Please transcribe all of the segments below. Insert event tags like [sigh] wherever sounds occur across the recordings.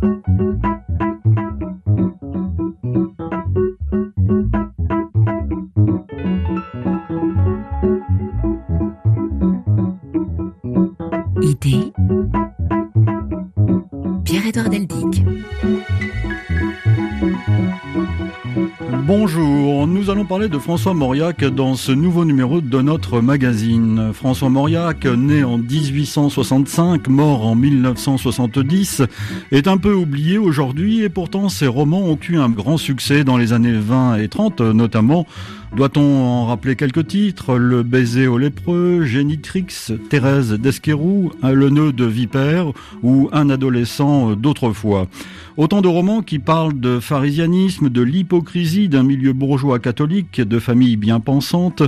Thank you. De François Mauriac dans ce nouveau numéro de notre magazine. François Mauriac, né en 1865, mort en 1970, est un peu oublié aujourd'hui et pourtant ses romans ont eu un grand succès dans les années 20 et 30, notamment doit-on en rappeler quelques titres? Le baiser au lépreux, Génitrix, Thérèse d'Esquerou, Le nœud de vipère ou Un adolescent d'autrefois. Autant de romans qui parlent de pharisianisme, de l'hypocrisie d'un milieu bourgeois catholique, de familles bien pensantes.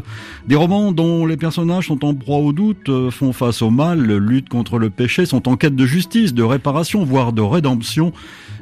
Des romans dont les personnages sont en proie au doute, font face au mal, luttent contre le péché, sont en quête de justice, de réparation, voire de rédemption.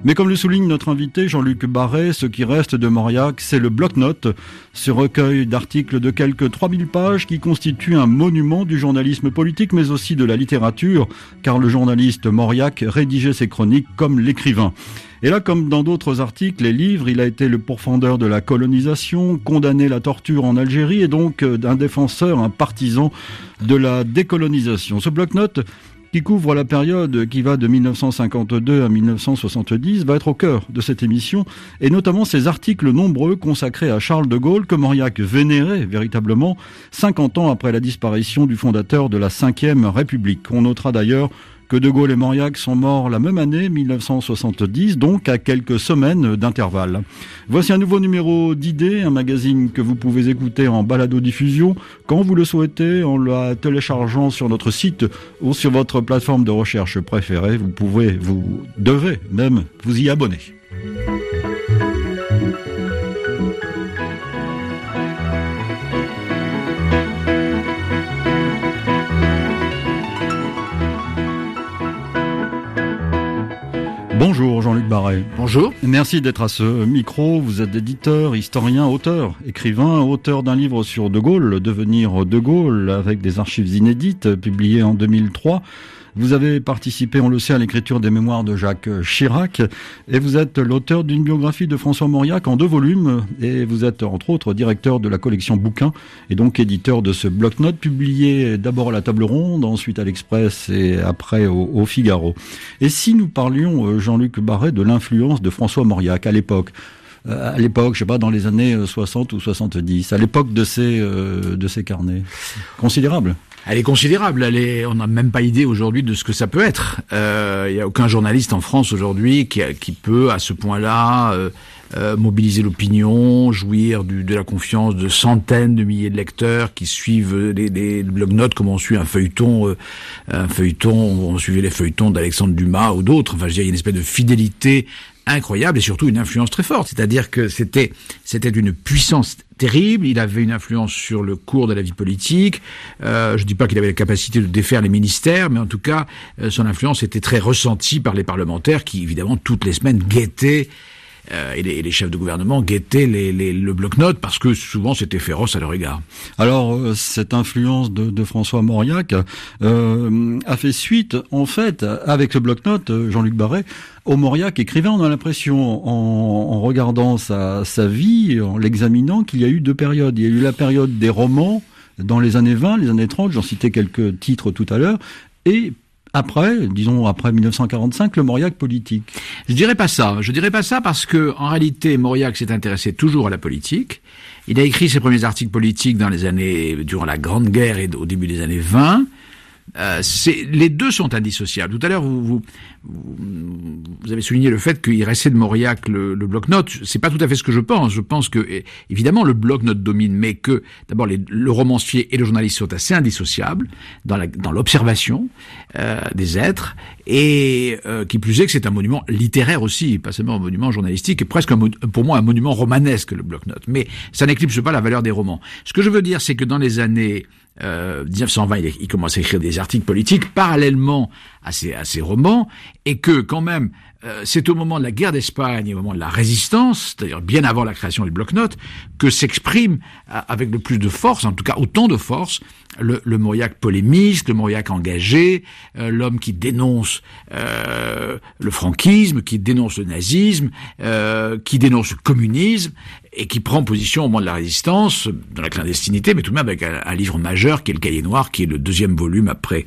Mais comme le souligne notre invité Jean-Luc Barret, ce qui reste de Mauriac, c'est le bloc-notes, ce recueil d'articles de quelques 3000 pages qui constitue un monument du journalisme politique mais aussi de la littérature, car le journaliste Mauriac rédigeait ses chroniques comme l'écrivain. Et là, comme dans d'autres articles et livres, il a été le pourfendeur de la colonisation, condamné la torture en Algérie et donc euh, un défenseur, un partisan de la décolonisation. Ce bloc-notes qui couvre la période qui va de 1952 à 1970, va être au cœur de cette émission, et notamment ces articles nombreux consacrés à Charles de Gaulle que Mauriac vénérait véritablement 50 ans après la disparition du fondateur de la Ve République. On notera d'ailleurs que De Gaulle et Mauriac sont morts la même année, 1970, donc à quelques semaines d'intervalle. Voici un nouveau numéro d'Idées, un magazine que vous pouvez écouter en balado-diffusion quand vous le souhaitez, en la téléchargeant sur notre site ou sur votre plateforme de recherche préférée. Vous pouvez, vous devez même vous y abonner. Bonjour Jean-Luc Barret. Bonjour. Merci d'être à ce micro. Vous êtes éditeur, historien, auteur, écrivain, auteur d'un livre sur De Gaulle, Devenir De Gaulle, avec des archives inédites, publié en 2003. Vous avez participé, on le sait, à l'écriture des mémoires de Jacques Chirac et vous êtes l'auteur d'une biographie de François Mauriac en deux volumes et vous êtes entre autres directeur de la collection bouquins et donc éditeur de ce bloc-notes publié d'abord à la table ronde, ensuite à l'Express et après au, Figaro. Et si nous parlions, euh, Jean-Luc Barret, de l'influence de François Mauriac à l'époque euh, à l'époque, je sais pas, dans les années 60 euh, ou 70, à l'époque de ces, de ces carnets. Considérable? Elle est considérable. Elle est, on n'a même pas idée aujourd'hui de ce que ça peut être. Il euh, n'y a aucun journaliste en France aujourd'hui qui, qui, peut, à ce point-là, euh, euh, mobiliser l'opinion, jouir du, de la confiance de centaines de milliers de lecteurs qui suivent les, les blog-notes comme on suit un feuilleton, un feuilleton, on suivait les feuilletons d'Alexandre Dumas ou d'autres. Enfin, je dirais, il y a une espèce de fidélité incroyable et surtout une influence très forte. C'est-à-dire que c'était c'était une puissance terrible. Il avait une influence sur le cours de la vie politique. Euh, je ne dis pas qu'il avait la capacité de défaire les ministères, mais en tout cas, euh, son influence était très ressentie par les parlementaires qui, évidemment, toutes les semaines guettaient euh, et, les, chefs de gouvernement guettaient le bloc-notes parce que souvent c'était féroce à leur égard. Alors euh, cette influence de, François Mauriac euh, a fait suite en fait avec le bloc-notes Jean-Luc Barret au Mauriac écrivain. On a l'impression en, en, regardant sa, sa vie, en l'examinant, qu'il y a eu deux périodes. Il y a eu la période des romans dans les années 20, les années 30, j'en citais quelques titres tout à l'heure, et après, disons après 1945, le Mauriac politique Je dirais pas ça. Je dirais pas ça parce que en réalité, Mauriac s'est intéressé toujours à la politique. Il a écrit ses premiers articles politiques dans les années durant la Grande Guerre et au début des années 20. Euh, les deux sont indissociables. Tout à l'heure, vous, vous, vous, avez souligné le fait qu'il restait de Mauriac le, le bloc-notes. C'est pas tout à fait ce que je pense. Je pense que, évidemment, le bloc-notes domine, mais que, d'abord, le romancier et le journaliste sont assez indissociables dans l'observation euh, des êtres, et euh, qui plus est que c'est un monument littéraire aussi, pas seulement un monument journalistique, et presque pour moi un monument romanesque, le bloc-notes. Mais ça n'éclipse pas la valeur des romans. Ce que je veux dire, c'est que dans les années euh, 1920, il, il, commence à écrire des articles politiques parallèlement à ses, à ses romans, et que quand même, euh, c'est au moment de la guerre d'Espagne, au moment de la résistance, c'est-à-dire bien avant la création du bloc-notes, que s'exprime euh, avec le plus de force, en tout cas autant de force, le, le Mauriac polémiste, le Mauriac engagé, euh, l'homme qui dénonce euh, le franquisme, qui dénonce le nazisme, euh, qui dénonce le communisme, et qui prend position au moment de la résistance, dans la clandestinité, mais tout de même avec un, un livre majeur qui est le Cahier Noir, qui est le deuxième volume après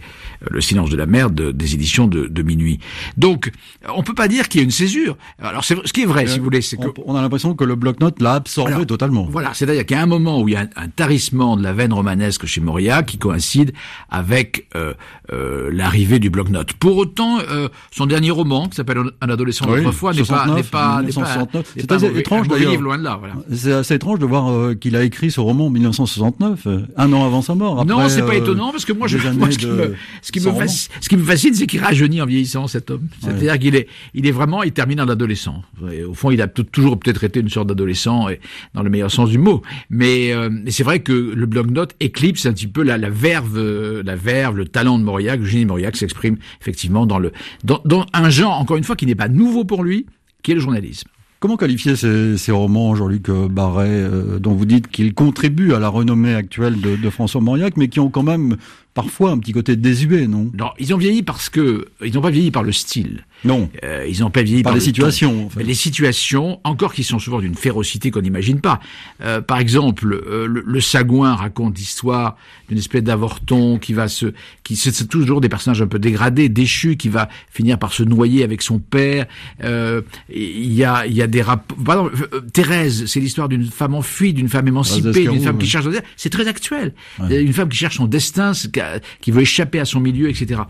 Le silence de la mer de, des éditions de, de, Minuit. Donc, on peut pas dire qu'il y a une césure. Alors, ce qui est vrai, si vous voulez, c'est que... On a l'impression que le bloc-notes l'a absorbé Alors, totalement. Voilà, c'est-à-dire qu'il y a un moment où il y a un, un, tarissement de la veine romanesque chez Mauriac qui coïncide avec euh, euh, l'arrivée du bloc-notes. Pour autant, euh, son dernier roman, qui s'appelle Un adolescent oui, d'autrefois, n'est pas... N'est pas, assez mauvais, étrange d'ailleurs. loin de là, voilà. C'est assez étrange de voir euh, qu'il a écrit ce roman en 1969, euh, un an avant sa mort. Après, non, c'est pas étonnant parce que moi, je, [laughs] moi, ce, qui me, ce, qui me fascine, ce qui me fascine, c'est qu'il rajeunit en vieillissant cet homme. C'est-à-dire ouais. qu'il est, il est vraiment, il termine en adolescent. Au fond, il a toujours peut-être été une sorte d'adolescent, dans le meilleur sens du mot. Mais euh, c'est vrai que le bloc-notes éclipse un petit peu la, la verve, la verve, le talent de Mauriac. Eugénie Mauriac s'exprime effectivement dans le, dans, dans un genre encore une fois qui n'est pas nouveau pour lui, qui est le journalisme. Comment qualifier ces, ces romans, Jean-Luc Barret, euh, dont vous dites qu'ils contribuent à la renommée actuelle de, de, François Mauriac, mais qui ont quand même parfois un petit côté désuet, non? Non, ils ont vieilli parce que ils n'ont pas vieilli par le style. Non. Euh, ils n'ont pas vieilli par, par les situations. En fait. Les situations, encore qui sont souvent d'une férocité qu'on n'imagine pas. Euh, par exemple, euh, le, le, Sagouin raconte l'histoire d'une espèce d'avorton qui va se, qui c'est toujours des personnages un peu dégradés, déchus, qui va finir par se noyer avec son père. Euh, il y a, il y a des rapports. Pardon, euh, Thérèse, c'est l'histoire d'une femme en fuite, d'une femme émancipée, d'une femme qui cherche. C'est très actuel. Ouais. Une femme qui cherche son destin, qui veut échapper à son milieu, etc.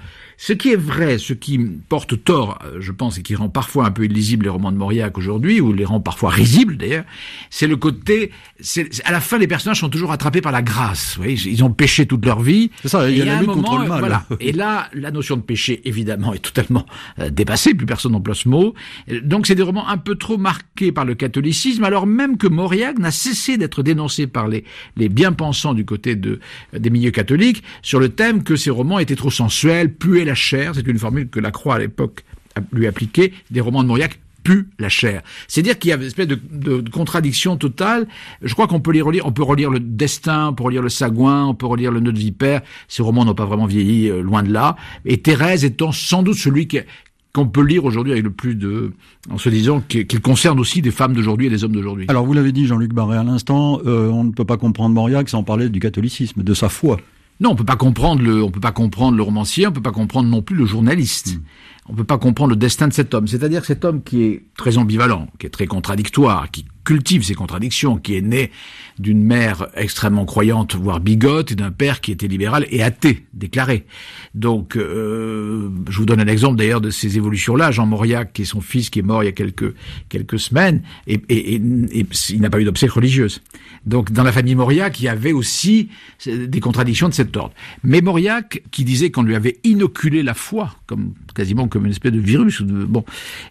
Ce qui est vrai, ce qui porte tort, je pense, et qui rend parfois un peu illisible les romans de Mauriac aujourd'hui, ou les rend parfois risibles d'ailleurs, c'est le côté, c'est, à la fin les personnages sont toujours attrapés par la grâce. Vous voyez, ils ont péché toute leur vie. C'est ça, il y a la lutte moment, contre le mal. Voilà. [laughs] et là, la notion de péché, évidemment, est totalement euh, dépassée, plus personne n'emploie ce mot. Donc c'est des romans un peu trop marqués par le catholicisme, alors même que Mauriac n'a cessé d'être dénoncé par les, les bien-pensants du côté de, des milieux catholiques sur le thème que ces romans étaient trop sensuels, puaient la chair, c'est une formule que la Croix à l'époque lui appliquait, des romans de Mauriac puent la chair. C'est-à-dire qu'il y a une espèce de, contradiction totale. Je crois qu'on peut les relire, on peut relire le Destin, on peut relire le Sagouin, on peut relire le Nœud de Vipère. Ces romans n'ont pas vraiment vieilli, euh, loin de là. Et Thérèse étant sans doute celui qu'on peut lire aujourd'hui avec le plus de, en se disant qu'il concerne aussi des femmes d'aujourd'hui et des hommes d'aujourd'hui. Alors vous l'avez dit Jean-Luc Barré à l'instant, euh, on ne peut pas comprendre Mauriac sans parler du catholicisme, de sa foi. Non, on peut pas comprendre le, on peut pas comprendre le romancier, on peut pas comprendre non plus le journaliste. Mmh. On peut pas comprendre le destin de cet homme. C'est-à-dire cet homme qui est très ambivalent, qui est très contradictoire, qui cultive ses contradictions, qui est né d'une mère extrêmement croyante, voire bigote, et d'un père qui était libéral et athée, déclaré. Donc, euh, je vous donne un exemple d'ailleurs de ces évolutions-là. Jean Mauriac, qui est son fils, qui est mort il y a quelques quelques semaines, et, et, et, et il n'a pas eu d'obsèques religieuses. Donc, dans la famille Mauriac, il y avait aussi des contradictions de cet ordre. Mais Mauriac, qui disait qu'on lui avait inoculé la foi, comme quasiment comme une espèce de virus, de, bon,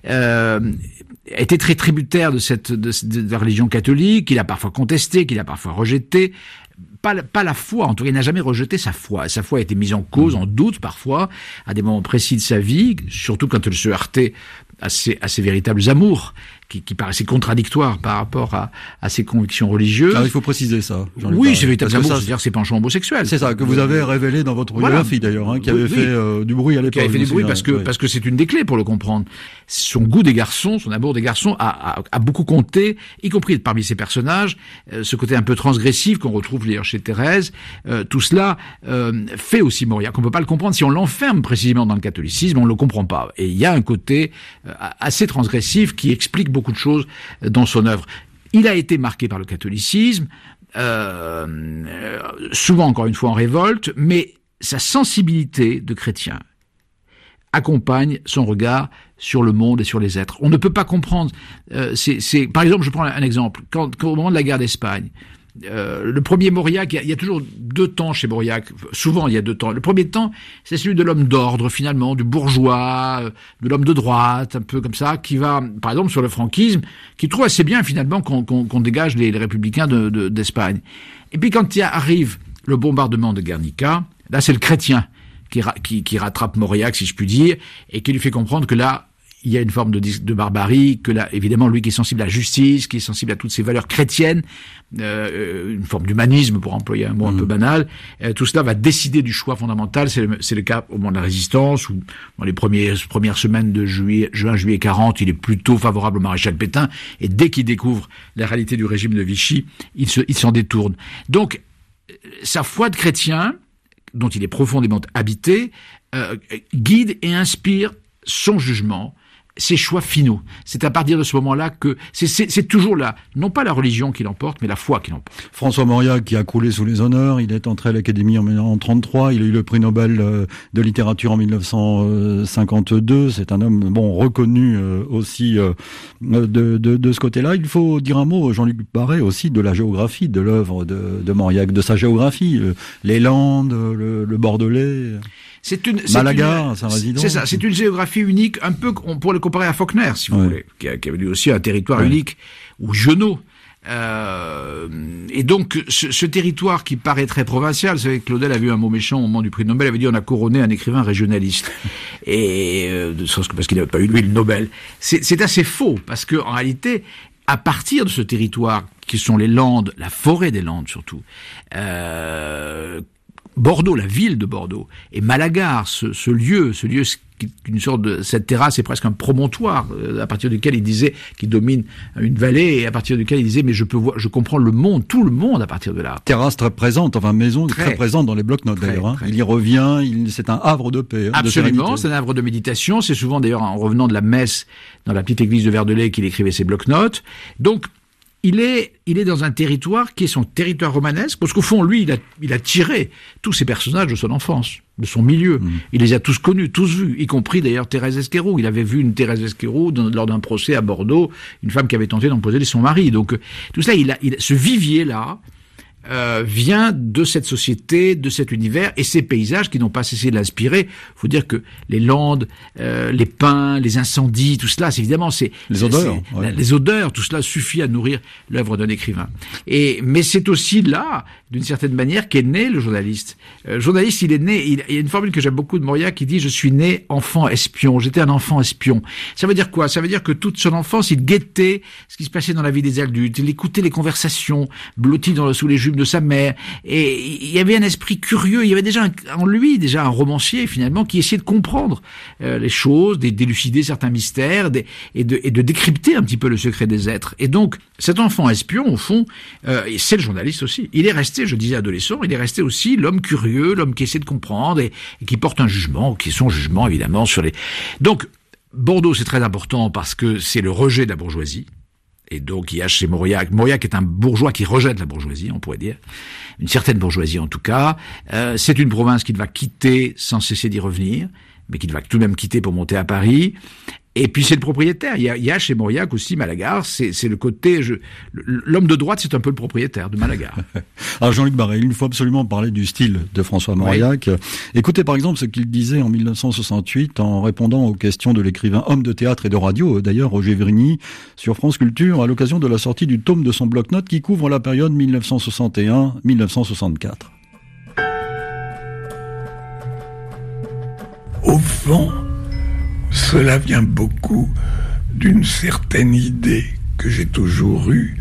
euh, était très tributaire de cette de, de la religion catholique, qu'il a parfois contesté, qu'il a parfois rejeté. Pas, pas, la foi, en tout cas, il n'a jamais rejeté sa foi. Sa foi a été mise en cause, en doute parfois, à des moments précis de sa vie, surtout quand elle se heurtait à ses, à ses véritables amours qui, qui paraissait contradictoire par rapport à, à ses convictions religieuses. Alors il faut préciser ça. Oui, c'est véritablement, c'est-à-dire ses penchants homosexuels. C'est ça que vous avez révélé dans votre biographie voilà. d'ailleurs, hein, qui avait oui, fait euh, du bruit à l'époque. Qui avait fait du bruit parce que oui. parce que c'est une des clés pour le comprendre. Son goût des garçons, son amour des garçons a, a, a beaucoup compté, y compris parmi ses personnages, euh, ce côté un peu transgressif qu'on retrouve d'ailleurs chez Thérèse. Euh, tout cela euh, fait aussi Mauriac. On peut pas le comprendre si on l'enferme précisément dans le catholicisme, on le comprend pas. Et il y a un côté euh, assez transgressif qui explique beaucoup beaucoup de choses dans son œuvre. Il a été marqué par le catholicisme, euh, souvent encore une fois en révolte, mais sa sensibilité de chrétien accompagne son regard sur le monde et sur les êtres. On ne peut pas comprendre. Euh, c'est, par exemple, je prends un exemple. Quand, quand au moment de la guerre d'Espagne, euh, le premier Mauriac, il y, a, toujours deux temps chez Mauriac. Souvent, il y a deux temps. Le premier temps, c'est celui de l'homme d'ordre, finalement, du bourgeois, euh, de l'homme de droite, un peu comme ça, qui va, par exemple, sur le franquisme, qui trouve assez bien, finalement, qu'on qu qu dégage les, républicains d'Espagne. De, de, et puis, quand il arrive le bombardement de Guernica, là c'est le chrétien qui rattrape Mauriac, si je puis dire, et qui lui fait comprendre que là, il y a une forme de, de, barbarie, que là, évidemment, lui qui est sensible à la justice, qui est sensible à toutes ces valeurs chrétiennes, euh, une forme d'humanisme, pour employer un mot un peu mm. banal, euh, tout cela va décider du choix fondamental. C'est le, le, cas au moment de la résistance, où dans les premières, premières semaines de juillet, juin, juillet 40, il est plutôt favorable au maréchal Pétain, et dès qu'il découvre la réalité du régime de Vichy, il s'en il détourne. Donc, sa foi de chrétien, dont il est profondément habité, euh, guide et inspire son jugement, ses choix finaux. C'est à partir de ce moment-là que c'est toujours là, non pas la religion qui l'emporte, mais la foi qui l'emporte. François Mauriac qui a coulé sous les honneurs, il est entré à l'Académie en 1933, il a eu le prix Nobel euh, de littérature en 1952. C'est un homme bon reconnu euh, aussi euh, de, de, de ce côté-là. Il faut dire un mot, Jean-Luc Barré, aussi de la géographie de l'œuvre de, de Mauriac, de sa géographie, les Landes, le, le Bordelais. C'est une Malaga, sa résidence. C'est ça, c'est une géographie unique, un peu on pourrait le comparer à Faulkner, si vous voulez, qui, a, qui avait aussi un territoire unique, ou Genot. Euh, et donc, ce, ce, territoire qui paraît très provincial, vous savez, Claudel a vu un mot méchant au moment du prix Nobel, il avait dit on a couronné un écrivain régionaliste. [laughs] et euh, parce qu'il n'avait pas eu lui le Nobel. C'est assez faux, parce que en réalité, à partir de ce territoire, qui sont les Landes, la forêt des Landes surtout, euh, Bordeaux, la ville de Bordeaux, et Malagar, ce, ce lieu, ce lieu une sorte de cette terrasse est presque un promontoire euh, à partir duquel il disait qu'il domine une vallée et à partir duquel il disait mais je peux voir je comprends le monde tout le monde à partir de là. Terrasse très présente enfin maison très, présente dans les blocs notes d'ailleurs hein. il y revient c'est un havre de paix hein, absolument c'est un havre de méditation. C'est souvent d'ailleurs en revenant de la messe dans la petite église de Verdelais qu'il écrivait ses blocs notes donc il est, il est dans un territoire qui est son territoire romanesque, parce qu'au fond, lui, il a, il a tiré tous ses personnages de son enfance, de son milieu. Mm. Il les a tous connus, tous vus, y compris d'ailleurs Thérèse Esquerou. Il avait vu une Thérèse Esquerou lors d'un procès à Bordeaux, une femme qui avait tenté d'empoisonner son mari. Donc, tout cela, il a, il, ce vivier-là, euh, vient de cette société, de cet univers, et ces paysages qui n'ont pas cessé de l'inspirer. faut dire que les landes, euh, les pins, les incendies, tout cela, c'est évidemment, c'est les odeurs, les odeurs, tout cela suffit à nourrir l'œuvre d'un écrivain. Et mais c'est aussi là, d'une certaine manière, qu'est né le journaliste. Euh, journaliste, il est né. Il, y a une formule que j'aime beaucoup de Moria qui dit :« Je suis né enfant espion. J'étais un enfant espion. » Ça veut dire quoi? Ça veut dire que toute son enfance, il guettait ce qui se passait dans la vie des adultes. Il écoutait les conversations, blotti dans, sous les jupes de sa mère. Et il y avait un esprit curieux. Il y avait déjà en lui déjà un romancier finalement qui essayait de comprendre euh, les choses, d'élucider certains mystères, et, de, et de décrypter un petit peu le secret des êtres. Et donc cet enfant espion, au fond, euh, c'est le journaliste aussi. Il est resté, je disais adolescent, il est resté aussi l'homme curieux, l'homme qui essaie de comprendre et, et qui porte un jugement, qui est son jugement évidemment sur les. Donc Bordeaux, c'est très important parce que c'est le rejet de la bourgeoisie. Et donc il y a chez Mauriac, Mauriac est un bourgeois qui rejette la bourgeoisie, on pourrait dire, une certaine bourgeoisie en tout cas. Euh, c'est une province qu'il va quitter sans cesser d'y revenir, mais qu'il va tout de même quitter pour monter à Paris. Et puis c'est le propriétaire. Il y a, il y a chez Mauriac aussi Malagar. C'est le côté. L'homme de droite, c'est un peu le propriétaire de Malagar. [laughs] Alors Jean-Luc Barré, il faut absolument parler du style de François Mauriac. Écoutez par exemple ce qu'il disait en 1968 en répondant aux questions de l'écrivain homme de théâtre et de radio, d'ailleurs Roger Vrigny, sur France Culture, à l'occasion de la sortie du tome de son bloc-notes qui couvre la période 1961-1964. Au fond, cela vient beaucoup d'une certaine idée que j'ai toujours eue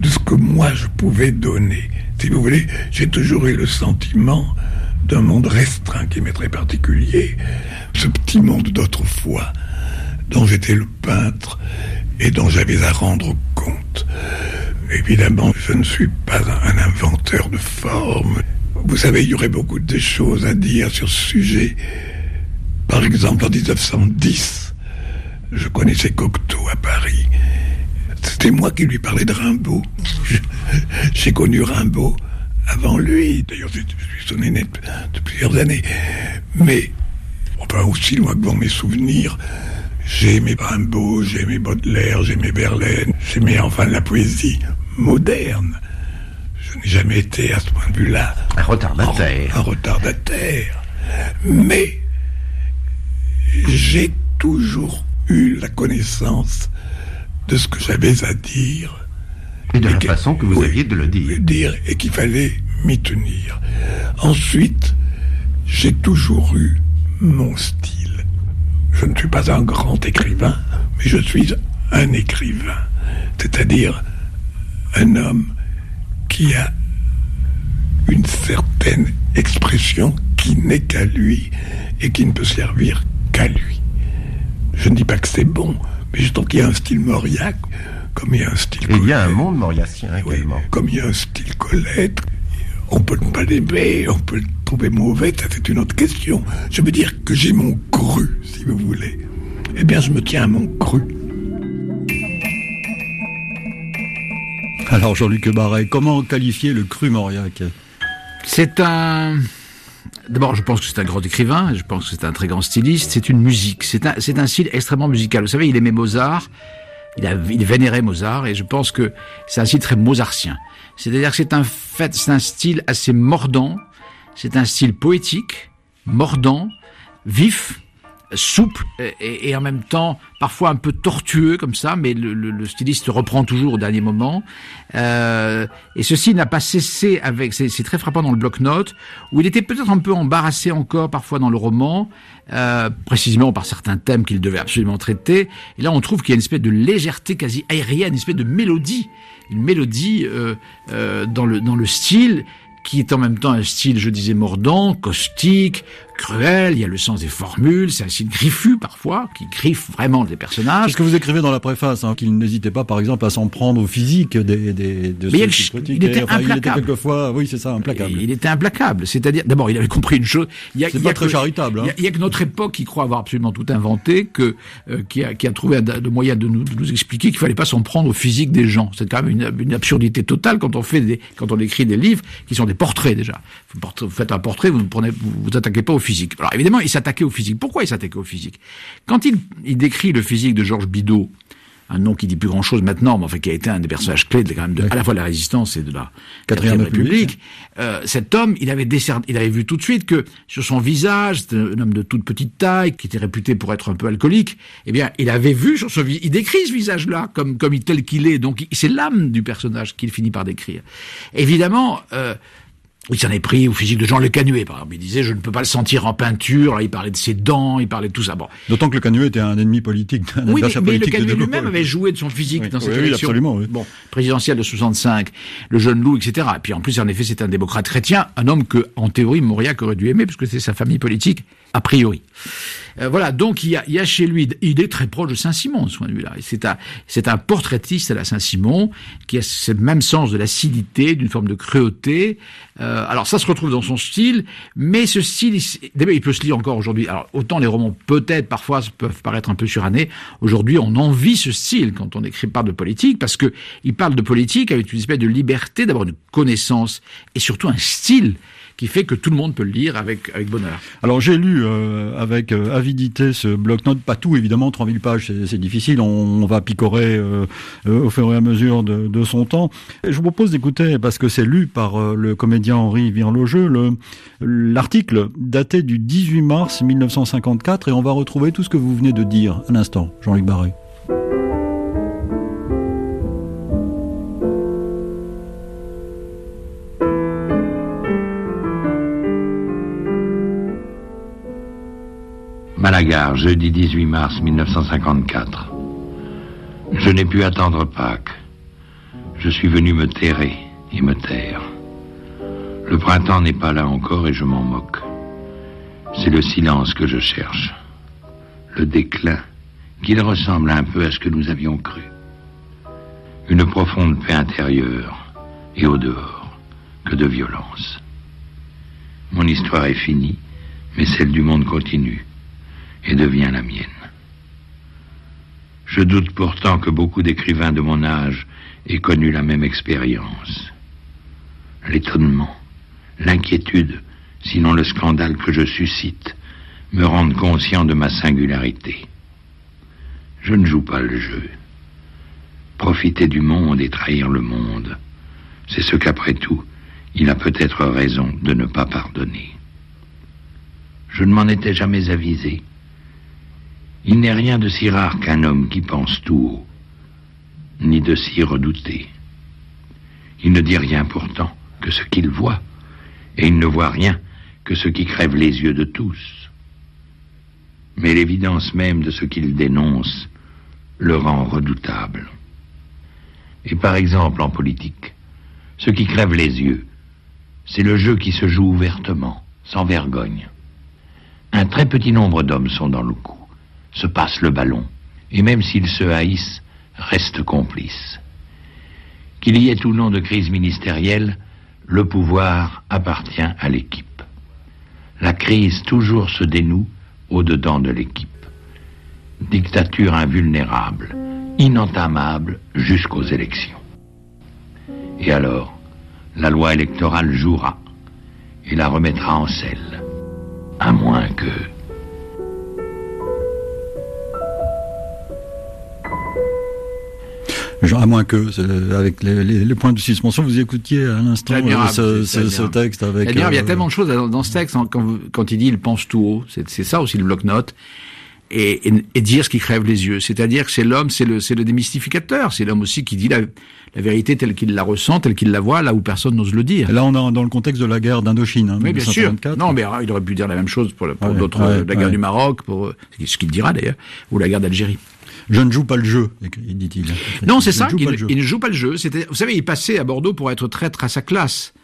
de ce que moi je pouvais donner. Si vous voulez, j'ai toujours eu le sentiment d'un monde restreint qui m'est très particulier, ce petit monde d'autrefois, dont j'étais le peintre et dont j'avais à rendre compte. Évidemment, je ne suis pas un inventeur de formes. Vous savez, il y aurait beaucoup de choses à dire sur ce sujet, par exemple, en 1910, je connaissais Cocteau à Paris. C'était moi qui lui parlais de Rimbaud. [laughs] J'ai connu Rimbaud avant lui. D'ailleurs, je suis son aîné de plusieurs années. Mais, enfin, aussi loin que dans mes souvenirs, j'ai aimé Rimbaud, j'ai aimé Baudelaire, j'ai aimé Verlaine, j'ai aimé enfin la poésie moderne. Je n'ai jamais été à ce point de vue-là. Un retardataire. Un retardataire. Mais j'ai toujours eu la connaissance de ce que j'avais à dire Et de la façon que vous aviez de le dire. Dire et qu'il fallait m'y tenir. Ensuite, j'ai toujours eu mon style. Je ne suis pas un grand écrivain, mais je suis un écrivain. C'est-à-dire un homme qui a une certaine expression qui n'est qu'à lui et qui ne peut servir qu'à lui. Je ne dis pas que c'est bon, mais je trouve qu'il y a un style mauriac, comme il y a un style. Et il y a un monde mauriacien également. comme il y a un style Colette, on peut ne pas l'aimer, on peut le trouver mauvais, ça c'est une autre question. Je veux dire que j'ai mon cru, si vous voulez. Eh bien, je me tiens à mon cru. Alors Jean-Luc Barret, comment qualifier le cru Mauriac? C'est un... D'abord, je pense que c'est un grand écrivain, je pense que c'est un très grand styliste, c'est une musique, c'est un, c'est un style extrêmement musical. Vous savez, il aimait Mozart, il, a, il vénérait Mozart, et je pense que c'est un style très mozartien. C'est-à-dire que c'est un fait, c'est un style assez mordant, c'est un style poétique, mordant, vif, souple et, en même temps parfois un peu tortueux comme ça, mais le styliste reprend toujours au dernier moment. Euh, et ceci n'a pas cessé avec, c'est très frappant dans le bloc-notes, où il était peut-être un peu embarrassé encore parfois dans le roman, euh, précisément par certains thèmes qu'il devait absolument traiter. Et là, on trouve qu'il y a une espèce de légèreté quasi aérienne, une espèce de mélodie, une mélodie euh, euh dans le dans le style qui est en même temps un style, je disais, mordant, caustique, cruel, il y a le sens des formules, c'est un style griffu parfois, qui griffe vraiment des personnages. C'est ce que vous écrivez dans la préface, hein, qu'il n'hésitait pas par exemple à s'en prendre au physique des, des de Mais ceux il, il, était enfin, implacable. il était quelquefois, oui c'est ça, implacable. Il était implacable, c'est-à-dire, d'abord il avait compris une chose, il y a, c'est il y a pas très que, charitable. Hein. Il y, a, y a que notre époque qui croit avoir absolument tout inventé, que euh, qui, a, qui a trouvé le moyen de nous, de nous expliquer qu'il fallait pas s'en prendre au physique des gens. C'est quand même une, une absurdité totale quand on fait des, quand on écrit des livres qui sont des portraits déjà. Vous faites un portrait, vous ne prenez, vous, vous attaquez pas au physique. Alors évidemment, il s'attaquait au physique. Pourquoi il s'attaquait au physique? Quand il, il décrit le physique de Georges Bidault, un nom qui dit plus grand chose maintenant, mais enfin qui a été un des personnages clés de, quand même de, à la fois de la résistance et de la Quatrième République. Euh, cet homme, il avait décerné, il avait vu tout de suite que sur son visage, c'était un homme de toute petite taille, qui était réputé pour être un peu alcoolique. Eh bien, il avait vu sur ce visage, il décrit ce visage-là comme comme tel qu'il est. Donc, c'est l'âme du personnage qu'il finit par décrire. Évidemment. Euh, il s'en est pris au physique de Jean Le Canuet, par exemple. Il disait, je ne peux pas le sentir en peinture. Là, il parlait de ses dents, il parlait de tout ça. Bon. D'autant que Le Canuet était un ennemi politique, un Oui, mais, mais Le politique Canuet lui-même avait joué de son physique Oui, dans cette oui, oui, élection. absolument, oui. Bon, présidentielle de 65, le jeune loup, etc. Et puis en plus, en effet, c'est un démocrate chrétien, un homme que, en théorie, Mauriac aurait dû aimer, puisque c'est sa famille politique, a priori. Euh, voilà, donc il y, a, il y a chez lui, il est très proche de Saint-Simon, ce point de vue-là. C'est un, c'est un portraitiste à la Saint-Simon qui a ce même sens de l'acidité, d'une forme de cruauté. Euh, alors ça se retrouve dans son style, mais ce style, il- il peut se lire encore aujourd'hui. Alors autant les romans peut-être parfois peuvent paraître un peu surannés. Aujourd'hui, on envie ce style quand on écrit parle de politique parce que il parle de politique avec une espèce de liberté, d'abord une connaissance et surtout un style qui fait que tout le monde peut le lire avec avec bonheur. Alors j'ai lu euh, avec euh, avidité ce bloc-notes, pas tout évidemment, 3000 pages c'est- difficile, on, va picorer euh, au fur et à mesure de, son temps. Je vous propose d'écouter, parce que c'est lu par le comédien Henri Virlogeux, le- l'article daté du 18 mars 1954 et on va retrouver tout ce que vous venez de dire à l'instant, Jean-Luc Barré. Jeudi 18 mars 1954. Je n'ai pu attendre Pâques. Je suis venu me terrer et me taire. Le printemps n'est pas là encore et je m'en moque. C'est le silence que je cherche. Le déclin, qu'il ressemble un peu à ce que nous avions cru. Une profonde paix intérieure et au dehors, que de violence. Mon histoire est finie, mais celle du monde continue et devient la mienne. Je doute pourtant que beaucoup d'écrivains de mon âge aient connu la même expérience. L'étonnement, l'inquiétude, sinon le scandale que je suscite, me rendent conscient de ma singularité. Je ne joue pas le jeu. Profiter du monde et trahir le monde, c'est ce qu'après tout, il a peut-être raison de ne pas pardonner. Je ne m'en étais jamais avisé. Il n'est rien de si rare qu'un homme qui pense tout haut, ni de si redouté. Il ne dit rien pourtant que ce qu'il voit, et il ne voit rien que ce qui crève les yeux de tous. Mais l'évidence même de ce qu'il dénonce le rend redoutable. Et par exemple en politique, ce qui crève les yeux, c'est le jeu qui se joue ouvertement, sans vergogne. Un très petit nombre d'hommes sont dans le coup, se passent le ballon, et même s'ils se haïssent, restent complices. Qu'il y ait ou non de crise ministérielle, le pouvoir appartient à l'équipe. La crise toujours se dénoue au-dedans de l'équipe. Dictature invulnérable, inentamable jusqu'aux élections. Et alors, la loi électorale jouera et la remettra en selle, à moins que... à moins que, avec les, points de suspension, vous écoutiez à l'instant euh, ce, texte avec. il y a euh, tellement de choses dans, ce texte quand, quand il dit il pense tout haut. C'est ça aussi le bloc-notes et, et, dire ce qui crève les yeux. C'est-à-dire que c'est l'homme, c'est le, le démystificateur. C'est l'homme aussi qui dit la, la vérité telle qu'il la ressent, telle qu'il la voit, là où personne n'ose le dire. Là, on est dans le contexte de la guerre d'Indochine. Hein, oui, bien sûr. Non, mais il aurait pu dire la même chose pour, pour d'autres, la guerre du Maroc, pour ce qu'il dira d'ailleurs, ou la guerre d'Algérie. Je ne joue pas le jeu, dit-il. Non, c'est ça. Il, il, ne joue pas le jeu. Vous savez, il passait à Bordeaux pour être traître à sa classe.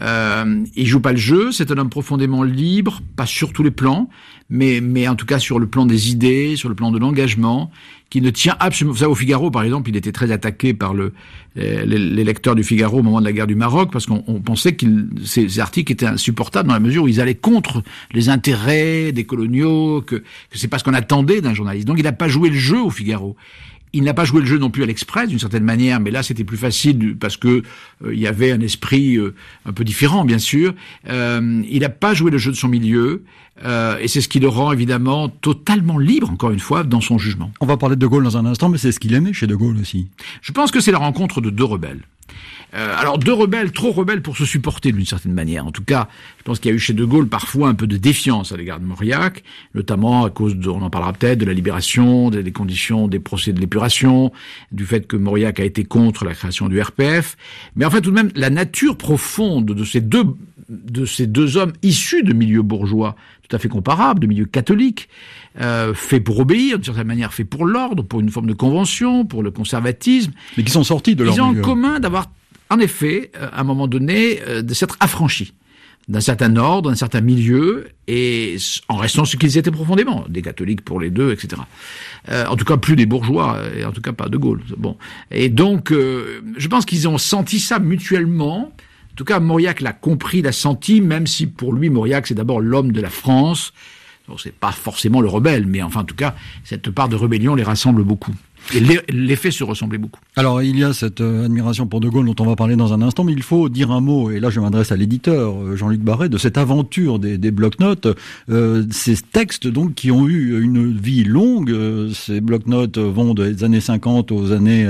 Euh, il joue pas le jeu, c'est un homme profondément libre, pas sur tous les plans, mais, mais en tout cas sur le plan des idées, sur le plan de l'engagement, qui ne tient absolument. Vous savez, au Figaro, par exemple, il était très attaqué par le, euh, les, lecteurs du Figaro au moment de la guerre du Maroc, parce qu'on pensait que ces articles étaient insupportables dans la mesure où ils allaient contre les intérêts des coloniaux, que, que c'est pas ce qu'on attendait d'un journaliste. Donc il n'a pas joué le jeu au Figaro. Il n'a pas joué le jeu non plus à l'Express d'une certaine manière, mais là c'était plus facile parce que euh, il y avait un esprit euh, un peu différent, bien sûr. Euh, il n'a pas joué le jeu de son milieu, et c'est ce qui le rend évidemment totalement libre, encore une fois, dans son jugement. On va parler de De Gaulle dans un instant, mais c'est ce qu'il aimait chez De Gaulle aussi. Je pense que c'est la rencontre de deux rebelles. Euh, alors deux rebelles, trop rebelles pour se supporter d'une certaine manière. En tout cas, je pense qu'il y a eu chez De Gaulle parfois un peu de défiance à l'égard de Mauriac, notamment à cause, de, on en parlera peut-être, de la libération, des, conditions des procès de l'épuration, du fait que Mauriac a été contre la création du RPF. Mais en fait, tout de même, la nature profonde de ces deux de ces deux hommes issus de milieux bourgeois tout à fait comparables, de milieux catholiques, euh, fait pour obéir, d'une certaine manière, fait pour l'ordre, pour une forme de convention, pour le conservatisme. Mais qui sont sortis de leur Ils ont en commun d'avoir en effet, euh, à un moment donné, euh, de s'être affranchis d'un certain ordre, d'un certain milieu, et en restant ce qu'ils étaient profondément, des catholiques pour les deux, etc. Euh, en tout cas, plus des bourgeois, et en tout cas pas de Gaulle. Bon, et donc, je pense qu'ils ont senti ça mutuellement. En tout cas, Mauriac l'a compris, l'a senti, même si pour lui, Mauriac, c'est d'abord l'homme de la France. c'est pas forcément le rebelle, mais enfin, en tout cas, cette part de rébellion les rassemble beaucoup. Et l'effet se ressemblait beaucoup. Alors il y a cette euh, admiration pour De Gaulle dont on va parler dans un instant, mais il faut dire un mot, et là je m'adresse à l'éditeur euh, Jean-Luc Barret, de cette aventure des, des blocs-notes, euh, ces textes donc qui ont eu une vie longue, ces blocs-notes vont des années 50 aux années,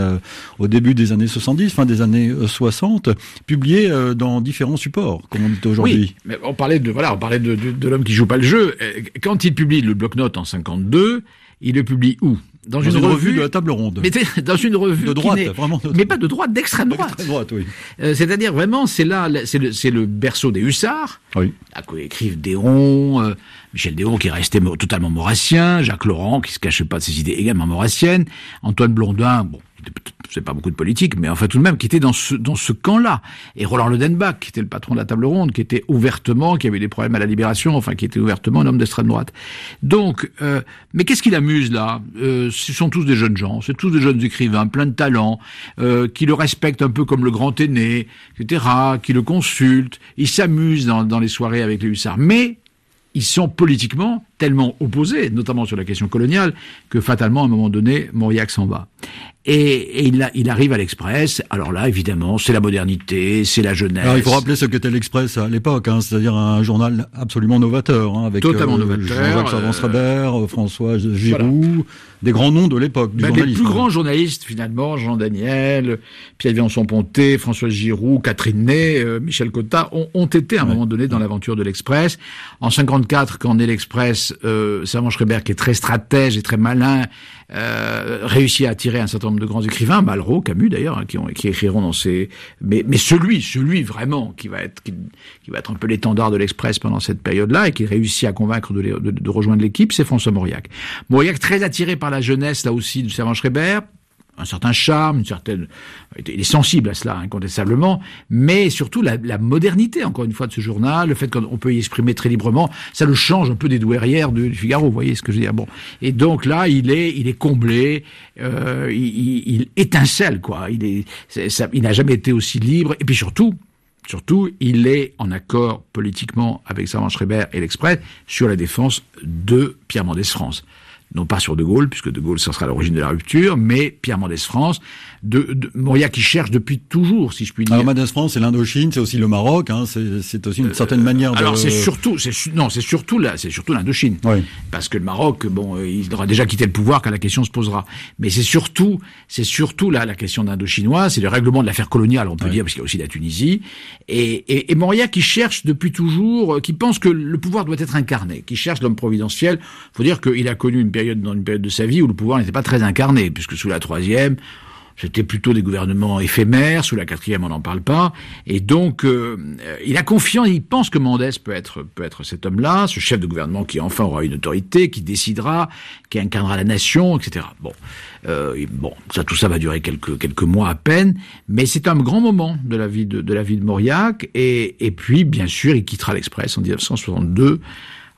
au début des années 70, fin des années 60, publiés dans différents supports, comme on dit aujourd'hui. Oui, mais on parlait de voilà, on parlait de, de, de l'homme qui joue pas le jeu. Quand il publie le bloc-notes en 52, il le publie où? Dans, une, revue, de la table ronde. Mais [laughs] dans une revue de droite, vraiment. Mais pas de droite, d'extrême droite. droite oui. Euh, c'est-à-dire vraiment, c'est là, c'est le, le, berceau des hussards. Oui. À quoi écrivent Déron, euh, Michel Déron qui est resté totalement maurassien, Jacques Laurent qui se cachait pas de ses idées également maurassiennes, Antoine Blondin, bon, c'est pas beaucoup de politique, mais enfin tout de même qui était dans ce dans ce camp-là. Et Roland Ledenbach, qui était le patron de la table ronde, qui était ouvertement, qui avait des problèmes à la libération, enfin qui était ouvertement un homme d'extrême droite. Donc, euh, mais qu'est-ce qui l'amuse là? Euh, Ce sont tous des jeunes gens, c'est tous des jeunes écrivains, plein de talent, euh, qui le respectent un peu comme le grand aîné, etc., qui le consultent. Ils s'amusent dans, dans les soirées avec les hussards, mais ils sont politiquement tellement opposés, notamment sur la question coloniale, que fatalement, à un moment donné, Mauriac s'en va. Et, il, il, arrive à l'Express. Alors là, évidemment, c'est la modernité, c'est la jeunesse. Alors il faut rappeler ce qu'était l'Express à l'époque, hein, c'est-à-dire un journal absolument novateur, hein, avec Totalement euh, novateur, Jean-Jacques euh, François Giroud, des grands noms de l'époque du ben, Les plus grands journalistes, finalement, Jean Daniel, Pierre Viançon-Ponté, François Giroud, Catherine Ney, euh, Michel Cotta, ont, ont, été à un moment donné dans l'aventure de l'Express. En 54, quand naît l'Express, l'Express, euh, Servan Schreiber, qui est très stratège et très malin, euh, réussit à attirer un certain nombre de grands écrivains, Malraux, Camus d'ailleurs, hein, qui, qui écriront dans ces... Mais, mais celui, celui vraiment qui va être, qui, va être un peu l'étendard de l'Express pendant cette période-là et qui réussit à convaincre de, de, de rejoindre l'équipe, c'est François Mauriac. Mauriac très attiré par la jeunesse là aussi du Servan Schreiber, un certain charme, une certaine, il est sensible à cela incontestablement, mais surtout la, la, modernité encore une fois de ce journal, le fait qu'on peut y exprimer très librement, ça le change un peu des douairières du Figaro, vous voyez ce que je veux dire. Bon, et donc là, il est, il est comblé, euh, il, il, étincelle quoi. Il est, il n'a jamais été aussi libre, et puis surtout. Surtout, il est en accord politiquement avec Servan Schreiber et l'Express sur la défense de Pierre Mendès France non pas sur De Gaulle, puisque De Gaulle, ça sera l'origine de la rupture, mais Pierre Mendès France, de, de Moria qui cherche depuis toujours, si je puis dire. Alors Mendès France, c'est l'Indochine, c'est aussi le Maroc, hein, c'est aussi une certaine manière de... Alors c'est surtout, non, c'est surtout là, c'est surtout l'Indochine, oui. parce que le Maroc, bon, euh, il aura déjà quitté le pouvoir quand la question se posera, mais c'est surtout, c'est surtout là la question d'Indochinois, c'est le règlement de l'affaire coloniale, on peut dire, parce qu'il y a aussi la Tunisie, et, et, et Moria qui cherche depuis toujours, euh, qui pense que le pouvoir doit être incarné, qui cherche l'homme providentiel. Faut dire qu'il a connu une période dans une période de sa vie où le pouvoir n'était pas très incarné, puisque sous la troisième, c'était plutôt des gouvernements éphémères, sous la quatrième on n'en parle pas, et donc euh, euh, il a confiance, il pense que Mendès peut être peut être cet homme-là, ce chef de gouvernement qui enfin aura une autorité, qui décidera, qui incarnera la nation, etc. Bon, euh, bon, ça tout ça va durer quelques quelques mois à peine, mais c'est un grand moment de la vie de, de la vie de Mauriac, et et puis bien sûr il quittera l'Express en 1962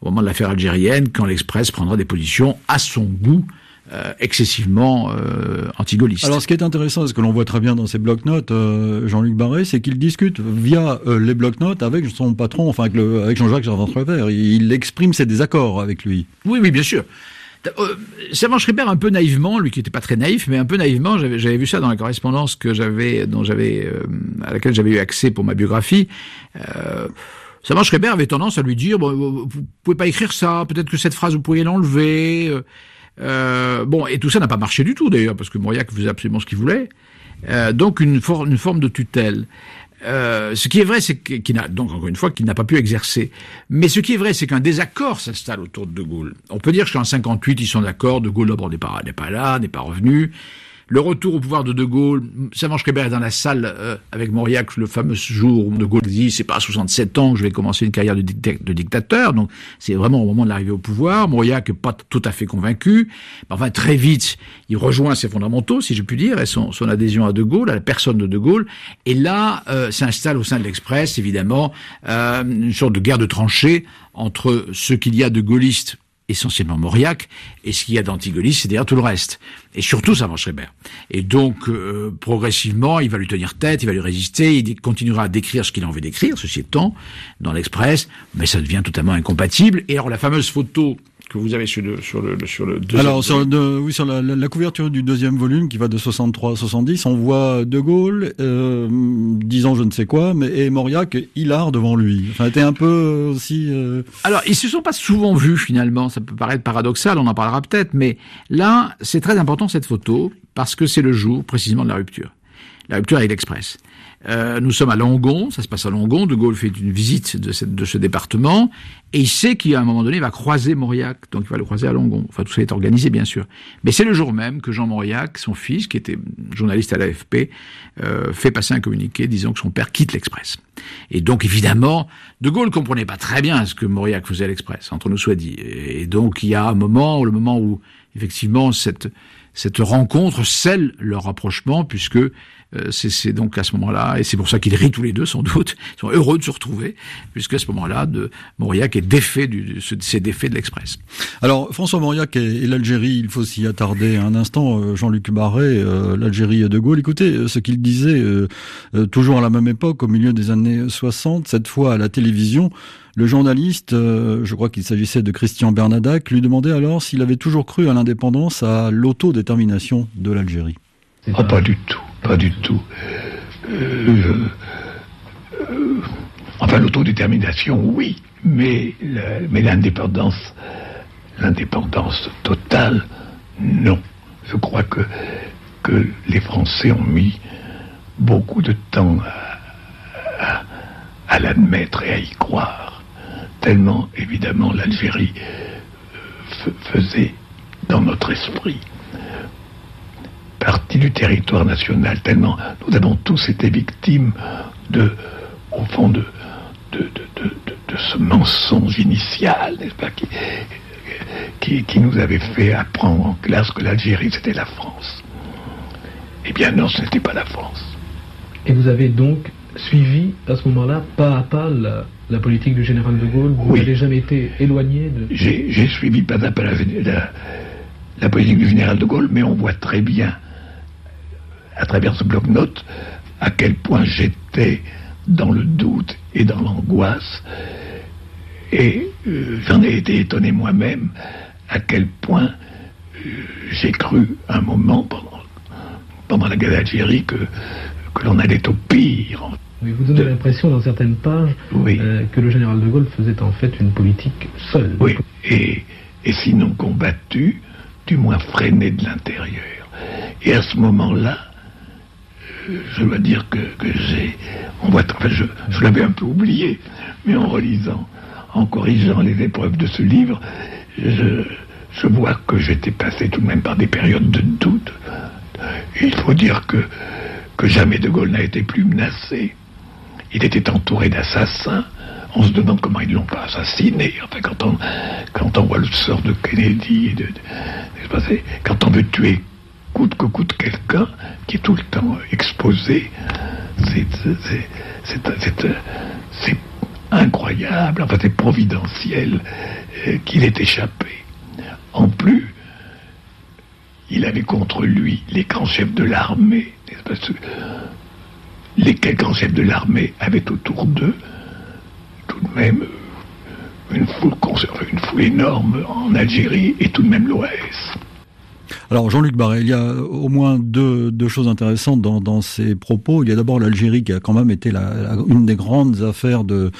au moment de l'affaire algérienne, quand l'Express prendra des positions à son goût euh, excessivement euh, antigaullistes. Alors, ce qui est intéressant, ce que l'on voit très bien dans ces blocs-notes, euh, Jean-Luc Barré, c'est qu'il discute via euh, les blocs-notes avec son patron, enfin avec, avec Jean-Jacques Jardin-Trevert. Il exprime ses désaccords avec lui. Oui, oui, bien sûr. Euh, Servan Schreiber un peu naïvement, lui qui n'était pas très naïf, mais un peu naïvement, j'avais vu ça dans la correspondance que j'avais, dont j'avais, euh, à laquelle j'avais eu accès pour ma biographie. Euh, Servan Schreiber avait tendance à lui dire, bon, vous vous pouvez pas écrire ça, peut-être que cette phrase vous pourriez l'enlever. Euh, bon, et tout ça n'a pas marché du tout d'ailleurs, parce que Mauriac faisait absolument ce qu'il voulait. Euh, donc une, for- une forme de tutelle. Euh, ce qui est vrai, c'est qu'il n'a donc encore une fois qu'il n'a pas pu exercer. Mais ce qui est vrai, c'est qu'un désaccord s'installe autour de De Gaulle. On peut dire qu'en 58, ils sont d'accord. De Gaulle d'abord n'est pas pas là, n'est pas revenu. Le retour au pouvoir de De Gaulle, Servan Schreiber est dans la salle euh, avec Mauriac le fameux jour où De Gaulle dit c'est pas à 67 ans que je vais commencer une carrière de, dicta- de dictateur, donc c'est vraiment au moment de l'arrivée au pouvoir. Mauriac est pas tout à fait convaincu, enfin très vite il rejoint ses fondamentaux, si je puis dire, et son, son adhésion à De Gaulle, à la personne de De Gaulle, et là euh, s'installe au sein de l'Express évidemment euh, une sorte de guerre de tranchées entre ce qu'il y a de gaullistes essentiellement Mauriac, et ce qu'il y a d'antigauliste, c'est-à-dire tout le reste. Et surtout Servan Schreiber. Et donc, euh, progressivement, il va lui tenir tête, il va lui résister, il continuera à décrire ce qu'il a envie d'écrire, ceci étant, dans l'Express, mais ça devient totalement incompatible. Et alors, la fameuse photo que vous avez sur le, sur le, sur le deuxième Alors, sur, de- oui, sur la, la- la couverture du deuxième volume, qui va de 63 à 70, on voit De Gaulle euh, disant je ne sais quoi, mais et Mauriac hilar devant lui. Enfin, était un peu aussi... euh, Alors, ils se sont pas souvent vus finalement. Ça peut paraître paradoxal, on en parlera peut-être, mais là, c'est très important cette photo parce que c'est le jour précisément de la rupture. La rupture avec l'Express. Euh, nous sommes à Langon, ça se passe à Langon. De Gaulle fait une visite de, ce département et il sait qu'à un moment donné, il va croiser Mauriac, donc il va le croiser à Langon. Enfin, tout ça est organisé, bien sûr. Mais c'est le jour même que Jean Mauriac, son fils, qui était journaliste à l'AFP, euh, fait passer un communiqué disant que son père quitte l'Express. Et donc, évidemment, De Gaulle comprenait pas très bien ce que Mauriac faisait à l'Express, entre nous soit dit. Et donc, il y a un moment, le moment où, effectivement, cette, cette rencontre scelle leur rapprochement, puisque c'est c'est donc à ce moment-là, et c'est pour ça qu'ils rient tous les deux sans doute, ils sont heureux de se retrouver, puisqu'à ce moment-là, de Mauriac est défait du, c'est défait de l'Express. Alors, François Mauriac et, et l'Algérie, il faut s'y attarder un instant. Euh, Jean-Luc Barré, euh, l'Algérie et De Gaulle, écoutez euh, ce qu'il disait euh, euh, toujours à la même époque, au milieu des années 60, cette fois à la télévision. Le journaliste, euh, je crois qu'il s'agissait de Christian Bernadac, lui demandait alors s'il avait toujours cru à l'indépendance, à l'autodétermination de l'Algérie. Ah, pas du tout, pas du tout. Euh, euh, enfin, l'autodétermination, oui, mais l'indépendance, l'indépendance totale, non. Je crois que, les Français ont mis beaucoup de temps à l'admettre et à y croire. Tellement, évidemment, l'Algérie faisait dans notre esprit partie du territoire national, tellement nous avons tous été victimes de, au fond, de, de, de, de ce mensonge initial, n'est-ce pas, qui, qui, qui, nous avait fait apprendre en classe que l'Algérie c'était la France. Eh bien non, ce n'était pas la France. Et vous avez donc suivi à ce moment-là, pas à pas, la, la, politique du général de Gaulle? Vous n'avez jamais été éloigné de... J'ai suivi pas à pas la, la, la, politique du général de Gaulle, mais on voit très bien, à travers ce bloc-notes, à quel point j'étais dans le doute et dans l'angoisse. Et euh, j'en ai été étonné moi-même à quel point euh, j'ai cru un moment pendant, pendant la guerre d'Algérie que, que l'on allait au pire. Oui, vous donnez l'impression dans certaines pages oui. euh, que le général de Gaulle faisait en fait une politique seule. Oui, et, et sinon combattue, du moins freinée de l'intérieur. Et à ce moment-là, je dois dire que, j'ai, enfin, je, l'avais un peu oublié, mais en relisant, en corrigeant les épreuves de ce livre, je, vois que j'étais passé tout de même par des périodes de doute. Il faut dire que, jamais De Gaulle n'a été plus menacé. Il était entouré d'assassins. On se demande comment ils l'ont pas assassiné. Enfin, quand on, voit le sort de Kennedy, quand on veut tuer coûte que coûte quelqu'un qui est tout le temps exposé, c'est incroyable, enfin c'est providentiel euh, qu'il ait échappé. En plus, il avait contre lui les grands chefs de l'armée, lesquels grands chefs de l'armée avaient autour d'eux tout de même une foule, une foule énorme en Algérie et tout de même l'Ouest. Alors Jean-Luc Barret, il y a au moins deux, deux choses intéressantes dans, dans, ces propos. Il y a d'abord l'Algérie qui a quand même été la, la, une des grandes affaires de,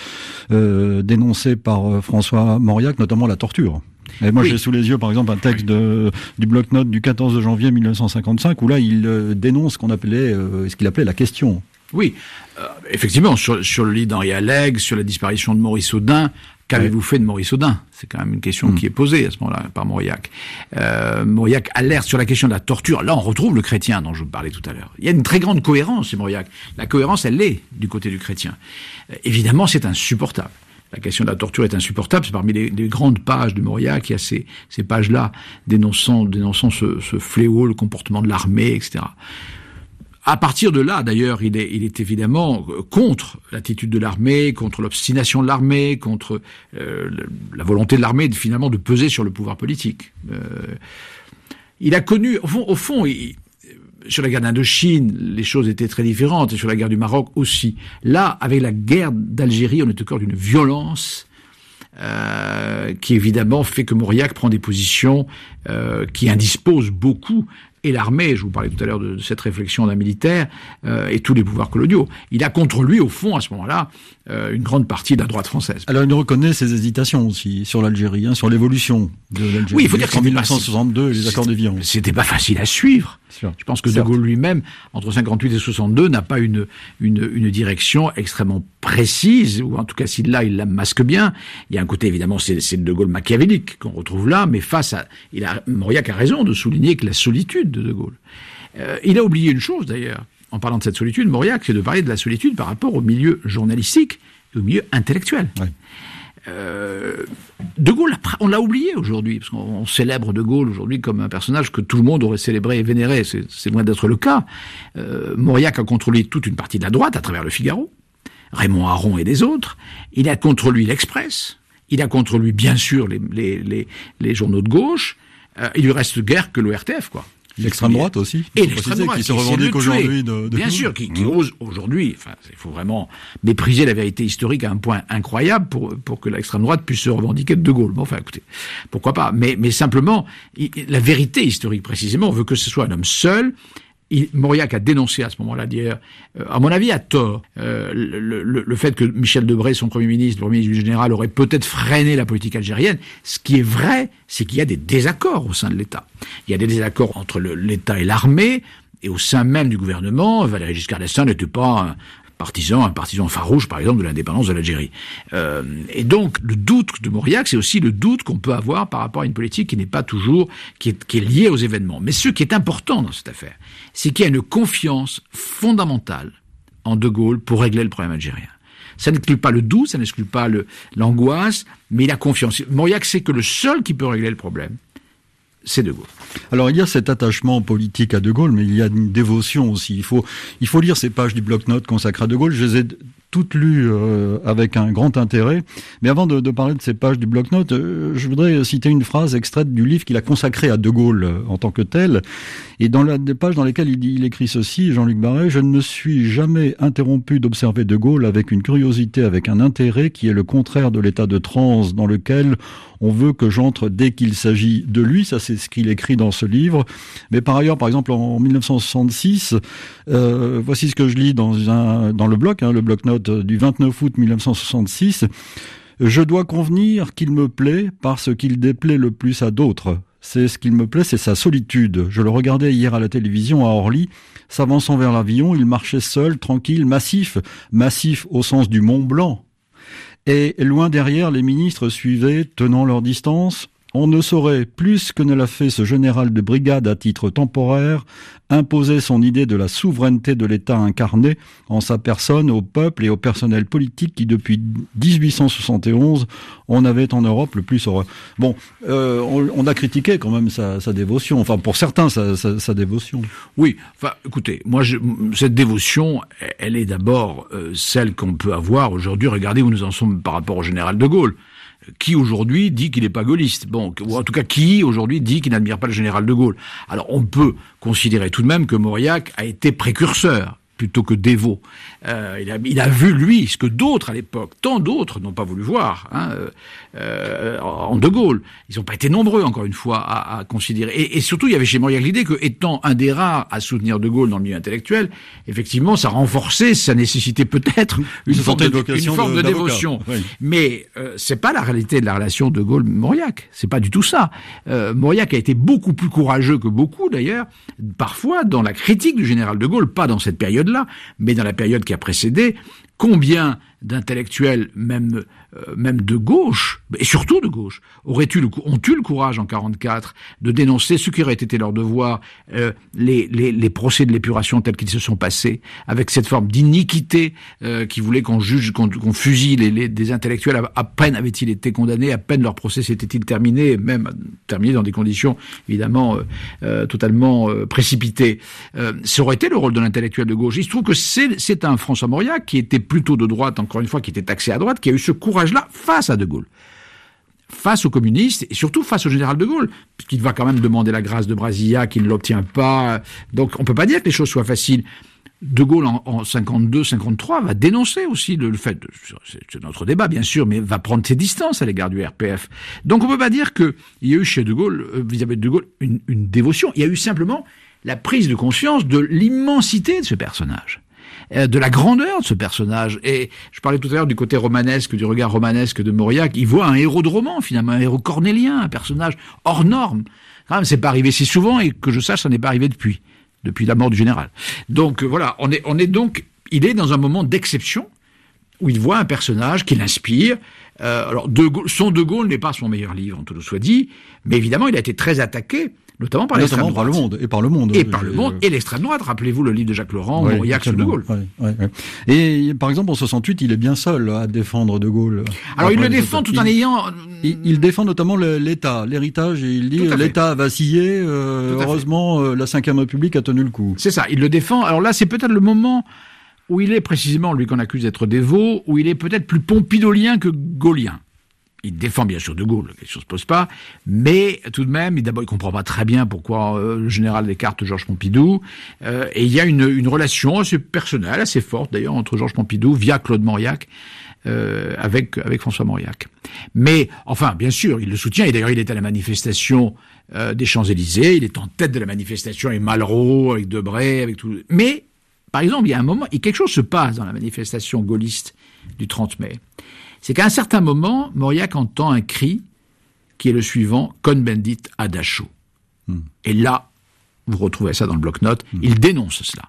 euh, dénoncées par François Mauriac, notamment la torture. Et moi, oui. j'ai sous les yeux, par exemple, un texte de, du bloc-notes du 14 janvier 1955, où là, il euh, dénonce ce qu'on appelait, euh, ce qu'il appelait la question. Oui, euh, effectivement, sur, sur le lit d'Henri Alleg, sur la disparition de Maurice Audin, Qu'avez-vous oui. fait de Maurice Audin? C'est quand même une question mmh. qui est posée à ce moment-là par Mauriac. Euh, Mauriac alerte sur la question de la torture. Là, on retrouve le chrétien dont je vous parlais tout à l'heure. Il y a une très grande cohérence chez Mauriac. La cohérence, elle est du côté du chrétien. Euh, évidemment, c'est insupportable. La question de la torture est insupportable. C'est parmi les, les, grandes pages de Mauriac. Il y a ces, ces pages-là dénonçant, dénonçant ce, ce fléau, le comportement de l'armée, etc. À partir de là, d'ailleurs, il est, il est évidemment contre l'attitude de l'armée, contre l'obstination de l'armée, contre euh, la volonté de l'armée finalement de peser sur le pouvoir politique. Euh, il a connu, au fond, au fond il, sur la guerre d'Indochine, les choses étaient très différentes, et sur la guerre du Maroc aussi. Là, avec la guerre d'Algérie, on est au cœur d'une violence euh, qui évidemment fait que Mauriac prend des positions euh, qui indisposent beaucoup et l'armée, je vous parlais tout à l'heure de, de, cette réflexion d'un militaire, euh, et tous les pouvoirs coloniaux. Il a contre lui, au fond, à ce moment-là, euh, une grande partie de la droite française. Alors il reconnaît ses hésitations aussi sur l'Algérie, hein, sur l'évolution de l'Algérie. Oui, il faut dire qu'en 1962 et les accords de Vian. C'était pas facile à suivre. Je pense que De Gaulle lui-même, entre 58 et 62, n'a pas une, une, une, direction extrêmement précise, ou en tout cas s'il l'a, il la masque bien. Il y a un côté évidemment, c'est De Gaulle machiavélique qu'on retrouve là, mais face à, il a, Mauriac a raison de souligner que la solitude de De Gaulle. Euh, il a oublié une chose d'ailleurs, en parlant de cette solitude, Mauriac, c'est de parler de la solitude par rapport au milieu journalistique et au milieu intellectuel. Euh, de Gaulle, on l'a oublié aujourd'hui, parce qu'on célèbre De Gaulle aujourd'hui comme un personnage que tout le monde aurait célébré et vénéré. C'est loin d'être le cas. Euh, Mauriac a contrôlé toute une partie de la droite à travers le Figaro, Raymond Aron et des autres. Il a contre lui l'Express. Il a contre lui, bien sûr, les, les, les, les journaux de gauche. Euh, il lui reste guère que l'ORTF, quoi. L'extrême droite aussi. Et l'extrême droite. Qui se revendique aujourd'hui de, de, Bien sûr, qui, qui mmh. ose aujourd'hui, enfin, il faut vraiment mépriser la vérité historique à un point incroyable pour, pour que l'extrême droite puisse se revendiquer de De Gaulle. Bon, enfin, écoutez, pourquoi pas? Mais, mais simplement, la vérité historique précisément veut que ce soit un homme seul, il, Mauriac a dénoncé à ce moment-là, d'hier, euh, à mon avis, à tort, euh, le, le, fait que Michel Debré, son Premier ministre, Premier ministre Général, aurait peut-être freiné la politique algérienne. Ce qui est vrai, c'est qu'il y a des désaccords au sein de l'État. Il y a des désaccords entre l'État et l'armée, et au sein même du gouvernement, Valéry Giscard d'Estaing n'était pas partisan, un partisan farouche, par exemple, de l'indépendance de l'Algérie. Euh, et donc, le doute de Mauriac, c'est aussi le doute qu'on peut avoir par rapport à une politique qui n'est pas toujours, qui est, liée aux événements. Mais ce qui est important dans cette affaire, c'est qu'il y a une confiance fondamentale en De Gaulle pour régler le problème algérien. Ça n'exclut pas le doute, ça n'exclut pas l'angoisse, mais il a confiance. Mauriac sait que le seul qui peut régler le problème, c'est De Gaulle. Alors il y a cet attachement politique à De Gaulle, mais il y a une dévotion aussi. Il faut, il faut lire ces pages du bloc-notes consacrées à De Gaulle. Je les ai toutes lues euh, avec un grand intérêt. Mais avant de, de parler de ces pages du bloc-notes, euh, je voudrais citer une phrase extraite du livre qu'il a consacré à De Gaulle euh, en tant que tel. Et dans la des pages dans lesquelles il, il écrit ceci, Jean-Luc Barret, je ne me suis jamais interrompu d'observer De Gaulle avec une curiosité, avec un intérêt qui est le contraire de l'état de transe dans lequel on veut que j'entre dès qu'il s'agit de lui. Ça, c'est ce qu'il écrit dans ce livre. Mais par ailleurs, par exemple, en 1966, euh, voici ce que je lis dans, un, dans le bloc, hein, le bloc-notes du 29 août 1966. Je dois convenir qu'il me plaît parce qu'il déplaît le plus à d'autres. C'est ce qu'il me plaît, c'est sa solitude. Je le regardais hier à la télévision à Orly, s'avançant vers l'avion, il marchait seul, tranquille, massif, massif au sens du Mont Blanc, et loin derrière, les ministres suivaient, tenant leur distance. On ne saurait, plus que ne l'a fait ce général de brigade à titre temporaire, imposer son idée de la souveraineté de l'État incarné en sa personne au peuple et au personnel politique qui, depuis 1871, on avait en Europe le plus horreur. Bon, euh, on, a critiqué quand même sa, dévotion, enfin pour certains sa, dévotion. Oui, enfin écoutez, moi je, cette dévotion, elle est d'abord euh, celle qu'on peut avoir aujourd'hui. Regardez où nous en sommes par rapport au général de Gaulle qui aujourd'hui dit qu'il n'est pas gaulliste Bon, ou en tout cas qui aujourd'hui dit qu'il n'admire pas le général de Gaulle. Alors on peut considérer tout de même que Mauriac a été précurseur plutôt que dévot. Euh, il, a, il, a, vu, lui, ce que d'autres à l'époque, tant d'autres n'ont pas voulu voir, hein, euh, euh en De Gaulle. Ils n'ont pas été nombreux, encore une fois, à, à considérer. Et, et, surtout, il y avait chez Mauriac l'idée que, étant un des rares à soutenir De Gaulle dans le milieu intellectuel, effectivement, ça renforçait sa nécessité peut-être une, forme de, une forme de, dévotion. Mais euh, c'est pas la réalité de la relation De Gaulle-Mauriac. C'est pas du tout ça. Euh, Mauriac a été beaucoup plus courageux que beaucoup, d'ailleurs, parfois dans la critique du général De Gaulle, pas dans cette période mais dans la période qui a précédé, combien d'intellectuels, même euh, même de gauche, et surtout de gauche, auraient eu le, ont eu le courage en 44 de dénoncer ce qui aurait été leur devoir, euh, les, les, les, procès de l'épuration tels qu'ils se sont passés, avec cette forme d'iniquité euh, qui voulait qu'on juge, qu'on fusille les, les, des intellectuels. À, peine avaient-ils été condamnés, à peine leur procès s'était-il terminé, même terminé dans des conditions évidemment euh, euh, totalement précipitées. ça aurait été le rôle de l'intellectuel de gauche. Il se trouve que c'est un François Mauriac qui était plutôt de droite, encore une fois, qui était taxé à droite, qui a eu ce courage là face à De Gaulle face aux communistes et surtout face au général de Gaulle, puisqu'il va quand même demander la grâce de Brasilia, qu'il ne l'obtient pas. Donc on peut pas dire que les choses soient faciles. De Gaulle en, 52-53 va dénoncer aussi le, fait, c'est notre débat bien sûr, mais va prendre ses distances à l'égard du RPF. Donc on peut pas dire qu'il y a eu chez De Gaulle, euh, vis-à-vis de De Gaulle, une dévotion. Il y a eu simplement la prise de conscience de l'immensité de ce personnage. Euh, de la grandeur de ce personnage. Et je parlais tout à l'heure du côté romanesque, du regard romanesque de Mauriac. Il voit un héros de roman, finalement, un héros cornélien, un personnage hors norme. Même, c'est pas arrivé si souvent et que je sache, ça n'est pas arrivé depuis, depuis la mort du général. Donc euh, voilà, on est, on est donc, il est dans un moment d'exception où il voit un personnage qui l'inspire. Euh, alors, de Gaulle, son De Gaulle n'est pas son meilleur livre, en tout le soit dit, mais évidemment, il a été très attaqué notamment par l'extrême droite. le monde et par le monde. Et par le monde et l'extrême droite. Rappelez-vous le livre de Jacques Laurent, ouais, Mauriac sur De Gaulle. et par exemple en 68, il est bien seul à défendre De Gaulle. Alors il le défend tout en ayant. Il, défend notamment l'État, l'héritage, et il dit l'État a vacillé. Euh, heureusement, euh, la Ve République a tenu le coup. C'est ça. Il le défend. Alors là, c'est peut-être le moment où il est précisément, lui qu'on accuse d'être dévot, où il est peut-être plus pompidolien que gaulien il défend bien sûr De Gaulle, la question se pose pas, mais tout de même, d'abord, il comprend pas très bien pourquoi euh, le général écarte Georges Pompidou, euh, et il y a une, une, relation assez personnelle, assez forte d'ailleurs, entre Georges Pompidou, via Claude Mauriac, euh, avec, avec François Mauriac. Mais, enfin, bien sûr, il le soutient, et d'ailleurs, il est à la manifestation euh, des Champs-Élysées, il est en tête de la manifestation avec Malraux, avec Debray, avec tout... Mais, par exemple, il y a un moment, et quelque chose se passe dans la manifestation gaulliste du 30 mai c'est qu'à un certain moment, Mauriac entend un cri qui est le suivant, Cohn-Bendit à Dachau. Hmm. Et là, Vous retrouvez ça dans le bloc-notes. Mmh. Il dénonce cela.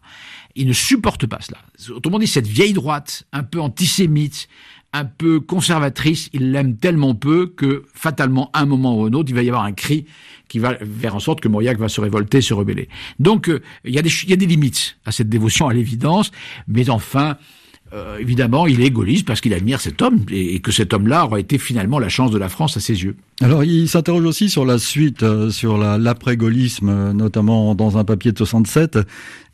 Il ne supporte pas cela. Autrement dit, cette vieille droite, un peu antisémite, un peu conservatrice, il l'aime tellement peu que fatalement, à un moment ou un autre, il va y avoir un cri qui va faire en sorte que Mauriac va se révolter, se rebeller. Donc, euh, y il y a des limites à cette dévotion, à l'évidence, mais enfin, euh, évidemment, il est gaulliste parce qu'il admire cet homme et, que cet homme-là aura été finalement la chance de la France à ses yeux. Alors, il s'interroge aussi sur la suite, euh, sur l'après-gaullisme, euh, notamment dans un papier de 67,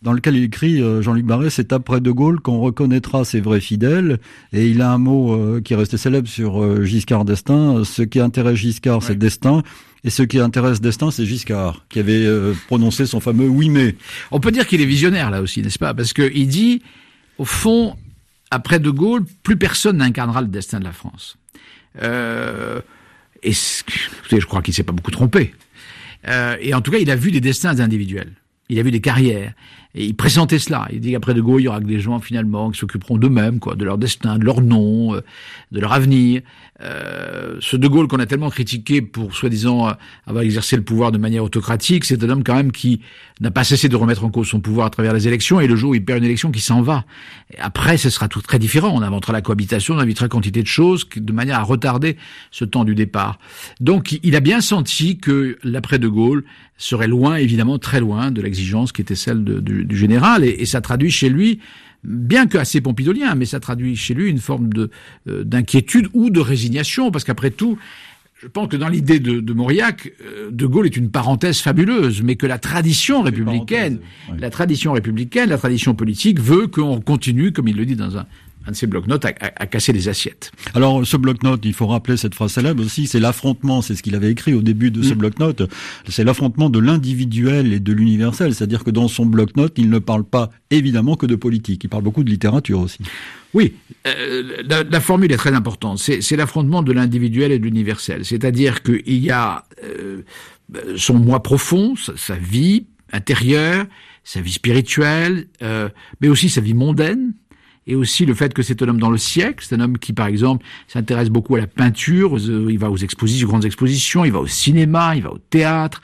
dans lequel il écrit, Jean-Luc Barré, c'est après De Gaulle qu'on reconnaîtra ses vrais fidèles. Et il a un mot qui est resté célèbre sur Giscard d'Estaing, ce qui intéresse Giscard, c'est Destin. Et ce qui intéresse Destin, c'est Giscard, qui avait prononcé son fameux oui mais. On peut dire qu'il est visionnaire là aussi, n'est-ce pas? Parce qu'il dit, au fond, après De Gaulle, plus personne n'incarnera le destin de la France. Euh, et je crois qu'il s'est pas beaucoup trompé. Euh, et en tout cas, il a vu des destins individuels. Il a vu des carrières. Et il pressentait cela. Il dit qu'après De Gaulle, il y aura que des gens finalement qui s'occuperont d'eux-mêmes, quoi, de leur destin, de leur nom, euh, de leur avenir. Euh, ce De Gaulle qu'on a tellement critiqué pour soi-disant avoir exercé le pouvoir de manière autocratique, c'est un homme quand même qui n'a pas cessé de remettre en cause son pouvoir à travers les élections. Et le jour où il perd une élection, qui s'en va. Et après, ce sera tout très différent. On inventera la cohabitation, on invitera quantité de choses de manière à retarder ce temps du départ. Donc, il a bien senti que l'après De Gaulle serait loin, évidemment, très loin de l'exigence qui était celle de, de du, général, et, ça traduit chez lui bien que assez pompidolien, mais ça traduit chez lui une forme de euh, d'inquiétude ou de résignation, parce qu'après tout, je pense que dans l'idée de, de Mauriac, euh, De Gaulle est une parenthèse fabuleuse, mais que la tradition républicaine, la tradition républicaine, la tradition politique veut qu'on continue, comme il le dit dans un, un de ces blocs-notes à, à, casser les assiettes. Alors ce bloc-notes, il faut rappeler cette phrase célèbre aussi, c'est l'affrontement, c'est ce qu'il avait écrit au début de ce mm. bloc-notes, c'est l'affrontement de l'individuel et de l'universel, c'est-à-dire que dans son bloc-notes, il ne parle pas évidemment que de politique, il parle beaucoup de littérature aussi. Oui, euh, la, la, formule est très importante, c'est l'affrontement de l'individuel et de l'universel, c'est-à-dire qu'il y a euh, son moi profond, sa, sa, vie intérieure, sa vie spirituelle, euh, mais aussi sa vie mondaine, et aussi le fait que c'est un homme dans le siècle, c'est un homme qui, par exemple, s'intéresse beaucoup à la peinture, il va aux expositions, aux grandes expositions, il va au cinéma, il va au théâtre,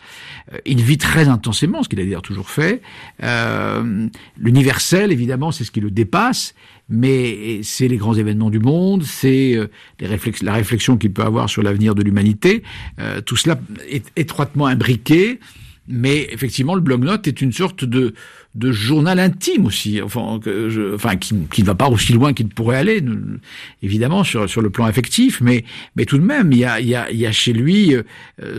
euh, il vit très intensément, ce qu'il a d'ailleurs toujours fait. Euh, L'universel, évidemment, c'est ce qui le dépasse, mais c'est les grands événements du monde, c'est euh, la réflexion qu'il peut avoir sur l'avenir de l'humanité. Euh, tout cela est étroitement imbriqué. Mais effectivement, le blog-note est une sorte de, de journal intime aussi, enfin, qui, ne va pas aussi loin qu'il pourrait aller, évidemment sur sur le plan affectif, mais mais tout de même, il y a il y a, il y a chez lui euh,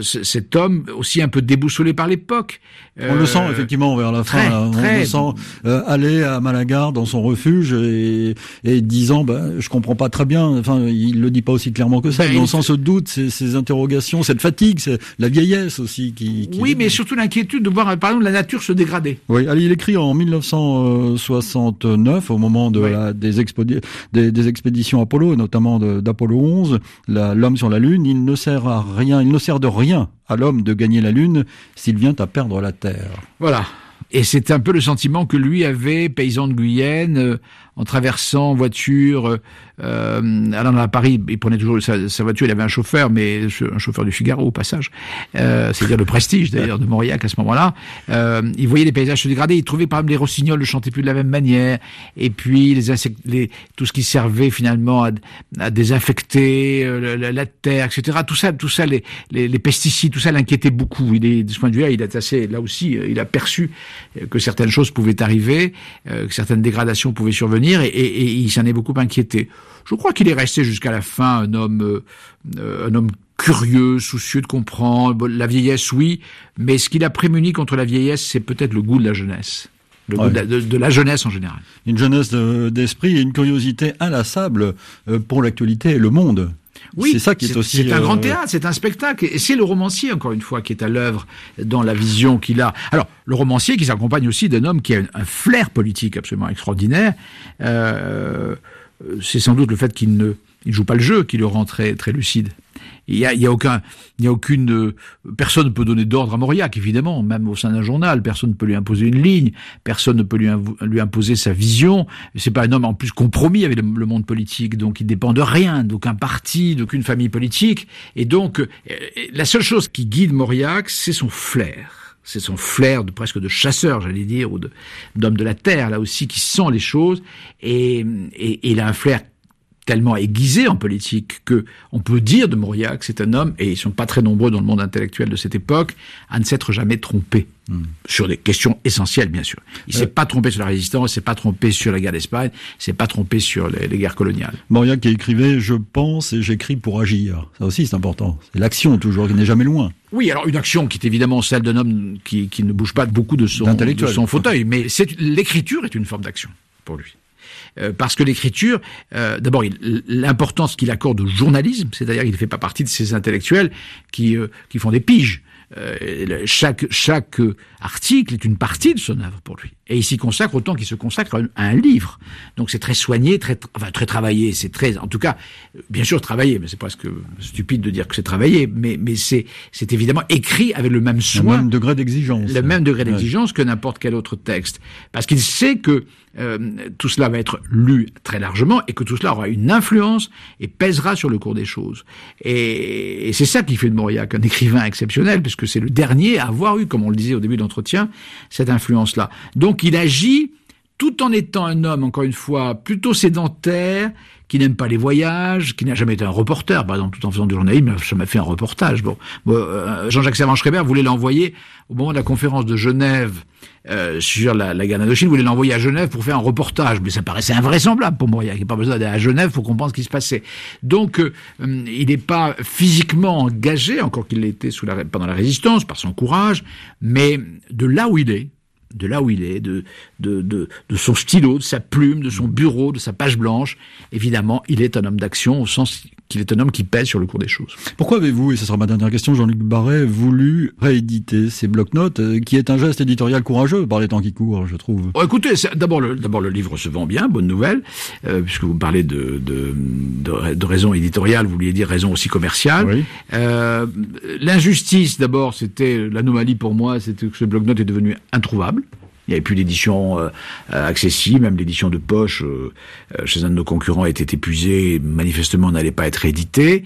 cet homme aussi un peu déboussolé par l'époque. On le sent euh, effectivement vers la fin. on le sent euh, aller à Malaga dans son refuge et, et disant, ben, je comprends pas très bien. Enfin, il le dit pas aussi clairement que ça, ben, mais on sent ce doute, ces, ces interrogations, cette fatigue, c'est la vieillesse aussi qui. qui oui, mais surtout l'inquiétude de voir par exemple la nature se dégrader. Oui, allez, il écrit en 1969, au moment de la, des, des, des, expéditions Apollo, notamment d'Apollo 11, l'homme sur la Lune, il ne sert à rien, il ne sert de rien à l'homme de gagner la Lune s'il vient à perdre la Terre. Voilà. Et c'est un peu le sentiment que lui avait, paysan de Guyenne, euh, en traversant voiture, euh, allant à Paris, il prenait toujours sa, voiture, il avait un chauffeur, mais un chauffeur du Figaro au passage, euh, c'est-à-dire le prestige d'ailleurs de Mauriac à ce moment-là. Euh, il voyait les paysages se dégrader, il trouvait par exemple les rossignols ne chantaient plus de la même manière, et puis les, insectes, tout ce qui servait finalement à, à désinfecter euh, la, terre, etc. Tout ça, tout ça, les pesticides, tout ça l'inquiétait beaucoup. Il est, de ce point de vue-là, il est assez, là aussi, il a perçu que certaines choses pouvaient arriver, que certaines dégradations pouvaient survenir, et, et, et il s'en est beaucoup inquiété. Je crois qu'il est resté jusqu'à la fin un homme, euh, un homme curieux, soucieux de comprendre. La vieillesse, oui, mais ce qu'il a prémuni contre la vieillesse, c'est peut-être le goût de la jeunesse. Le ouais. de, de, la jeunesse en général. Une jeunesse d'esprit et une curiosité inlassable euh, pour l'actualité et le monde. Oui, c'est ça qui est, aussi. C'est un grand euh, théâtre, c'est un spectacle, et c'est le romancier encore une fois qui est à l'œuvre dans la vision qu'il a. Alors le romancier qui s'accompagne aussi d'un homme qui a un flair politique absolument extraordinaire. Euh, euh, c'est sans doute le fait qu'il ne il joue pas le jeu qui le rend très, très lucide. Il y a, y a aucun, il y a aucune euh, personne ne peut donner d'ordre à Mauriac, évidemment, même au sein d'un journal. Personne ne peut lui imposer une ligne. Personne ne peut lui, imposer sa vision. C'est pas un homme en plus compromis avec le, monde politique, donc il dépend de rien, d'aucun parti, d'aucune famille politique. Et donc, euh, la seule chose qui guide Mauriac, c'est son flair c'est son flair de presque de chasseur, j'allais dire, ou d'homme de, la terre, là aussi, qui sent les choses, et, et, il a un flair tellement aiguisé en politique que on peut dire de Mauriac, c'est un homme, et ils sont pas très nombreux dans le monde intellectuel de cette époque, à ne s'être jamais trompé. Hmm. Sur des questions essentielles, bien sûr. Il s'est euh. pas trompé sur la résistance, il s'est pas trompé sur la guerre d'Espagne, il s'est pas trompé sur les, guerres coloniales. Mauriac qui écrivait Je pense et j'écris pour agir. Ça aussi, c'est important. C'est l'action toujours, qui n'est jamais loin. Oui, alors une action qui est évidemment celle d'un homme qui, qui, ne bouge pas beaucoup de son, de son fauteuil, mais l'écriture est une forme d'action pour lui. Euh, parce que l'écriture, euh, d'abord, l'importance qu'il accorde au journalisme, c'est-à-dire qu'il ne fait pas partie de ces intellectuels qui, euh, qui font des piges. Euh, chaque, chaque article est une partie de son œuvre pour lui. Et il s'y consacre autant qu'il se consacre à un livre. Donc c'est très soigné, très, enfin, très travaillé. C'est très, en tout cas, bien sûr travaillé, mais c'est presque stupide de dire que c'est travaillé. Mais, mais c'est, c'est évidemment écrit avec le même soin. Le même degré d'exigence. Le même degré d'exigence que n'importe quel autre texte. Parce qu'il sait que euh, tout cela va être lu très largement et que tout cela aura une influence et pèsera sur le cours des choses. Et, et c'est ça qui fait de Mauriac un écrivain exceptionnel, puisque c'est le dernier à avoir eu, comme on le disait au début de l'entretien, cette influence-là. Donc il agit tout en étant un homme, encore une fois, plutôt sédentaire, qui n'aime pas les voyages, qui n'a jamais été un reporter, par exemple, tout en faisant du journalisme, ça m'a fait un reportage. Bon, euh, Jean-Jacques Servan-Schreiber voulait l'envoyer au moment de la conférence de Genève euh, sur la, la guerre d'Indochine, voulait l'envoyer à Genève pour faire un reportage, mais ça paraissait invraisemblable pour moi. Il n'y a pas besoin d'aller à Genève pour comprendre ce qui se passait. Donc, euh, il n'est pas physiquement engagé, encore qu'il l'était pendant la résistance, par son courage, mais de là où il est, de là où il est, de, de, de, de, son stylo, de sa plume, de son bureau, de sa page blanche. Évidemment, il est un homme d'action au sens qu'il est un homme qui pèse sur le cours des choses. Pourquoi avez-vous, et ce sera ma dernière question, Jean-Luc Barret, voulu rééditer ces blocs-notes, euh, qui est un geste éditorial courageux par les temps qui courent, je trouve? Oh, Écoutez, d'abord le, d'abord le livre se vend bien, bonne nouvelle, euh, puisque vous parlez de, de, de, de raison éditoriale, vous vouliez dire raison aussi commerciale. Oui. Euh, l'injustice, d'abord, c'était l'anomalie pour moi, c'était que ce bloc-notes est devenu introuvable. Il n'y avait plus d'édition euh, accessible, même l'édition de poche euh, euh, chez un de nos concurrents était épuisée, manifestement n'allait pas être édité.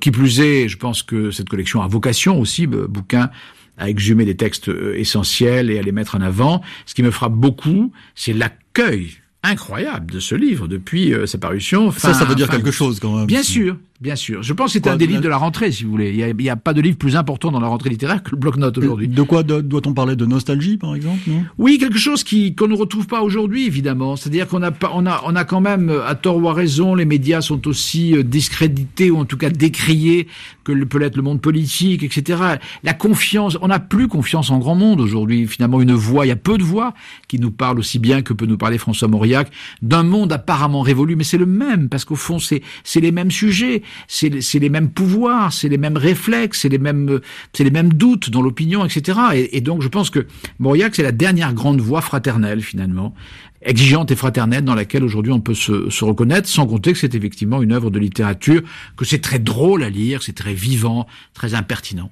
qui plus est, je pense que cette collection a vocation aussi, bouquin à exhumer des textes essentiels et à les mettre en avant. Ce qui me frappe beaucoup, c'est l'accueil incroyable de ce livre depuis sa parution. ça, ça veut dire quelque chose quand même. Bien sûr, Bien sûr. Je pense que c'est un des livres de la rentrée, si vous voulez. Il n'y a, pas de livre plus important dans la rentrée littéraire que le bloc-notes aujourd'hui. De quoi doit-on parler De nostalgie, par exemple non? Oui, quelque chose qui qu'on ne retrouve pas aujourd'hui, évidemment. C'est-à-dire qu'on a, on a, on a quand même, à tort ou à raison, les médias sont aussi euh, discrédités ou en tout cas décriés que peut l'être le monde politique, etc. La confiance, on n'a plus confiance en grand monde aujourd'hui. Finalement, une voix, il y a peu de voix qui nous parlent aussi bien que peut nous parler François Mauriac d'un monde apparemment révolu, mais c'est le même parce qu'au fond, c'est c'est les mêmes sujets c'est les mêmes pouvoirs, c'est les mêmes réflexes, c'est les mêmes, c'est les mêmes doutes dans l'opinion, etc. Et, et, donc, je pense que Mauriac, c'est la dernière grande voix fraternelle, finalement, exigeante et fraternelle dans laquelle aujourd'hui on peut se, se, reconnaître, sans compter que c'est effectivement une œuvre de littérature, que c'est très drôle à lire, c'est très vivant, très impertinent.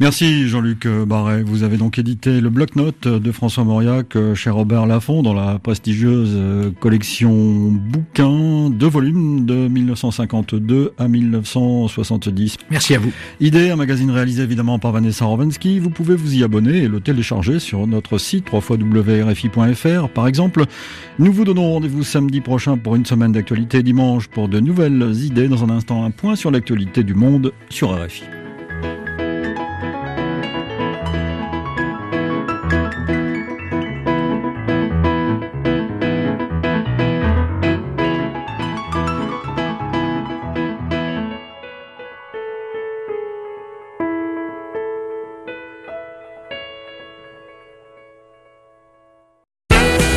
Merci Jean-Luc Barret. Vous avez donc édité le bloc-notes de François Mauriac chez Robert Laffont dans la prestigieuse collection bouquins, de volumes de 1952 à 1970. Merci à vous. Idée, un magazine réalisé évidemment par Vanessa Rovensky. Vous pouvez vous y abonner et le télécharger sur notre site www.rfi.fr. Par exemple, nous vous donnons rendez-vous samedi prochain pour une semaine d'actualité, dimanche pour de nouvelles idées. Dans un instant, un point sur l'actualité du monde sur RFI.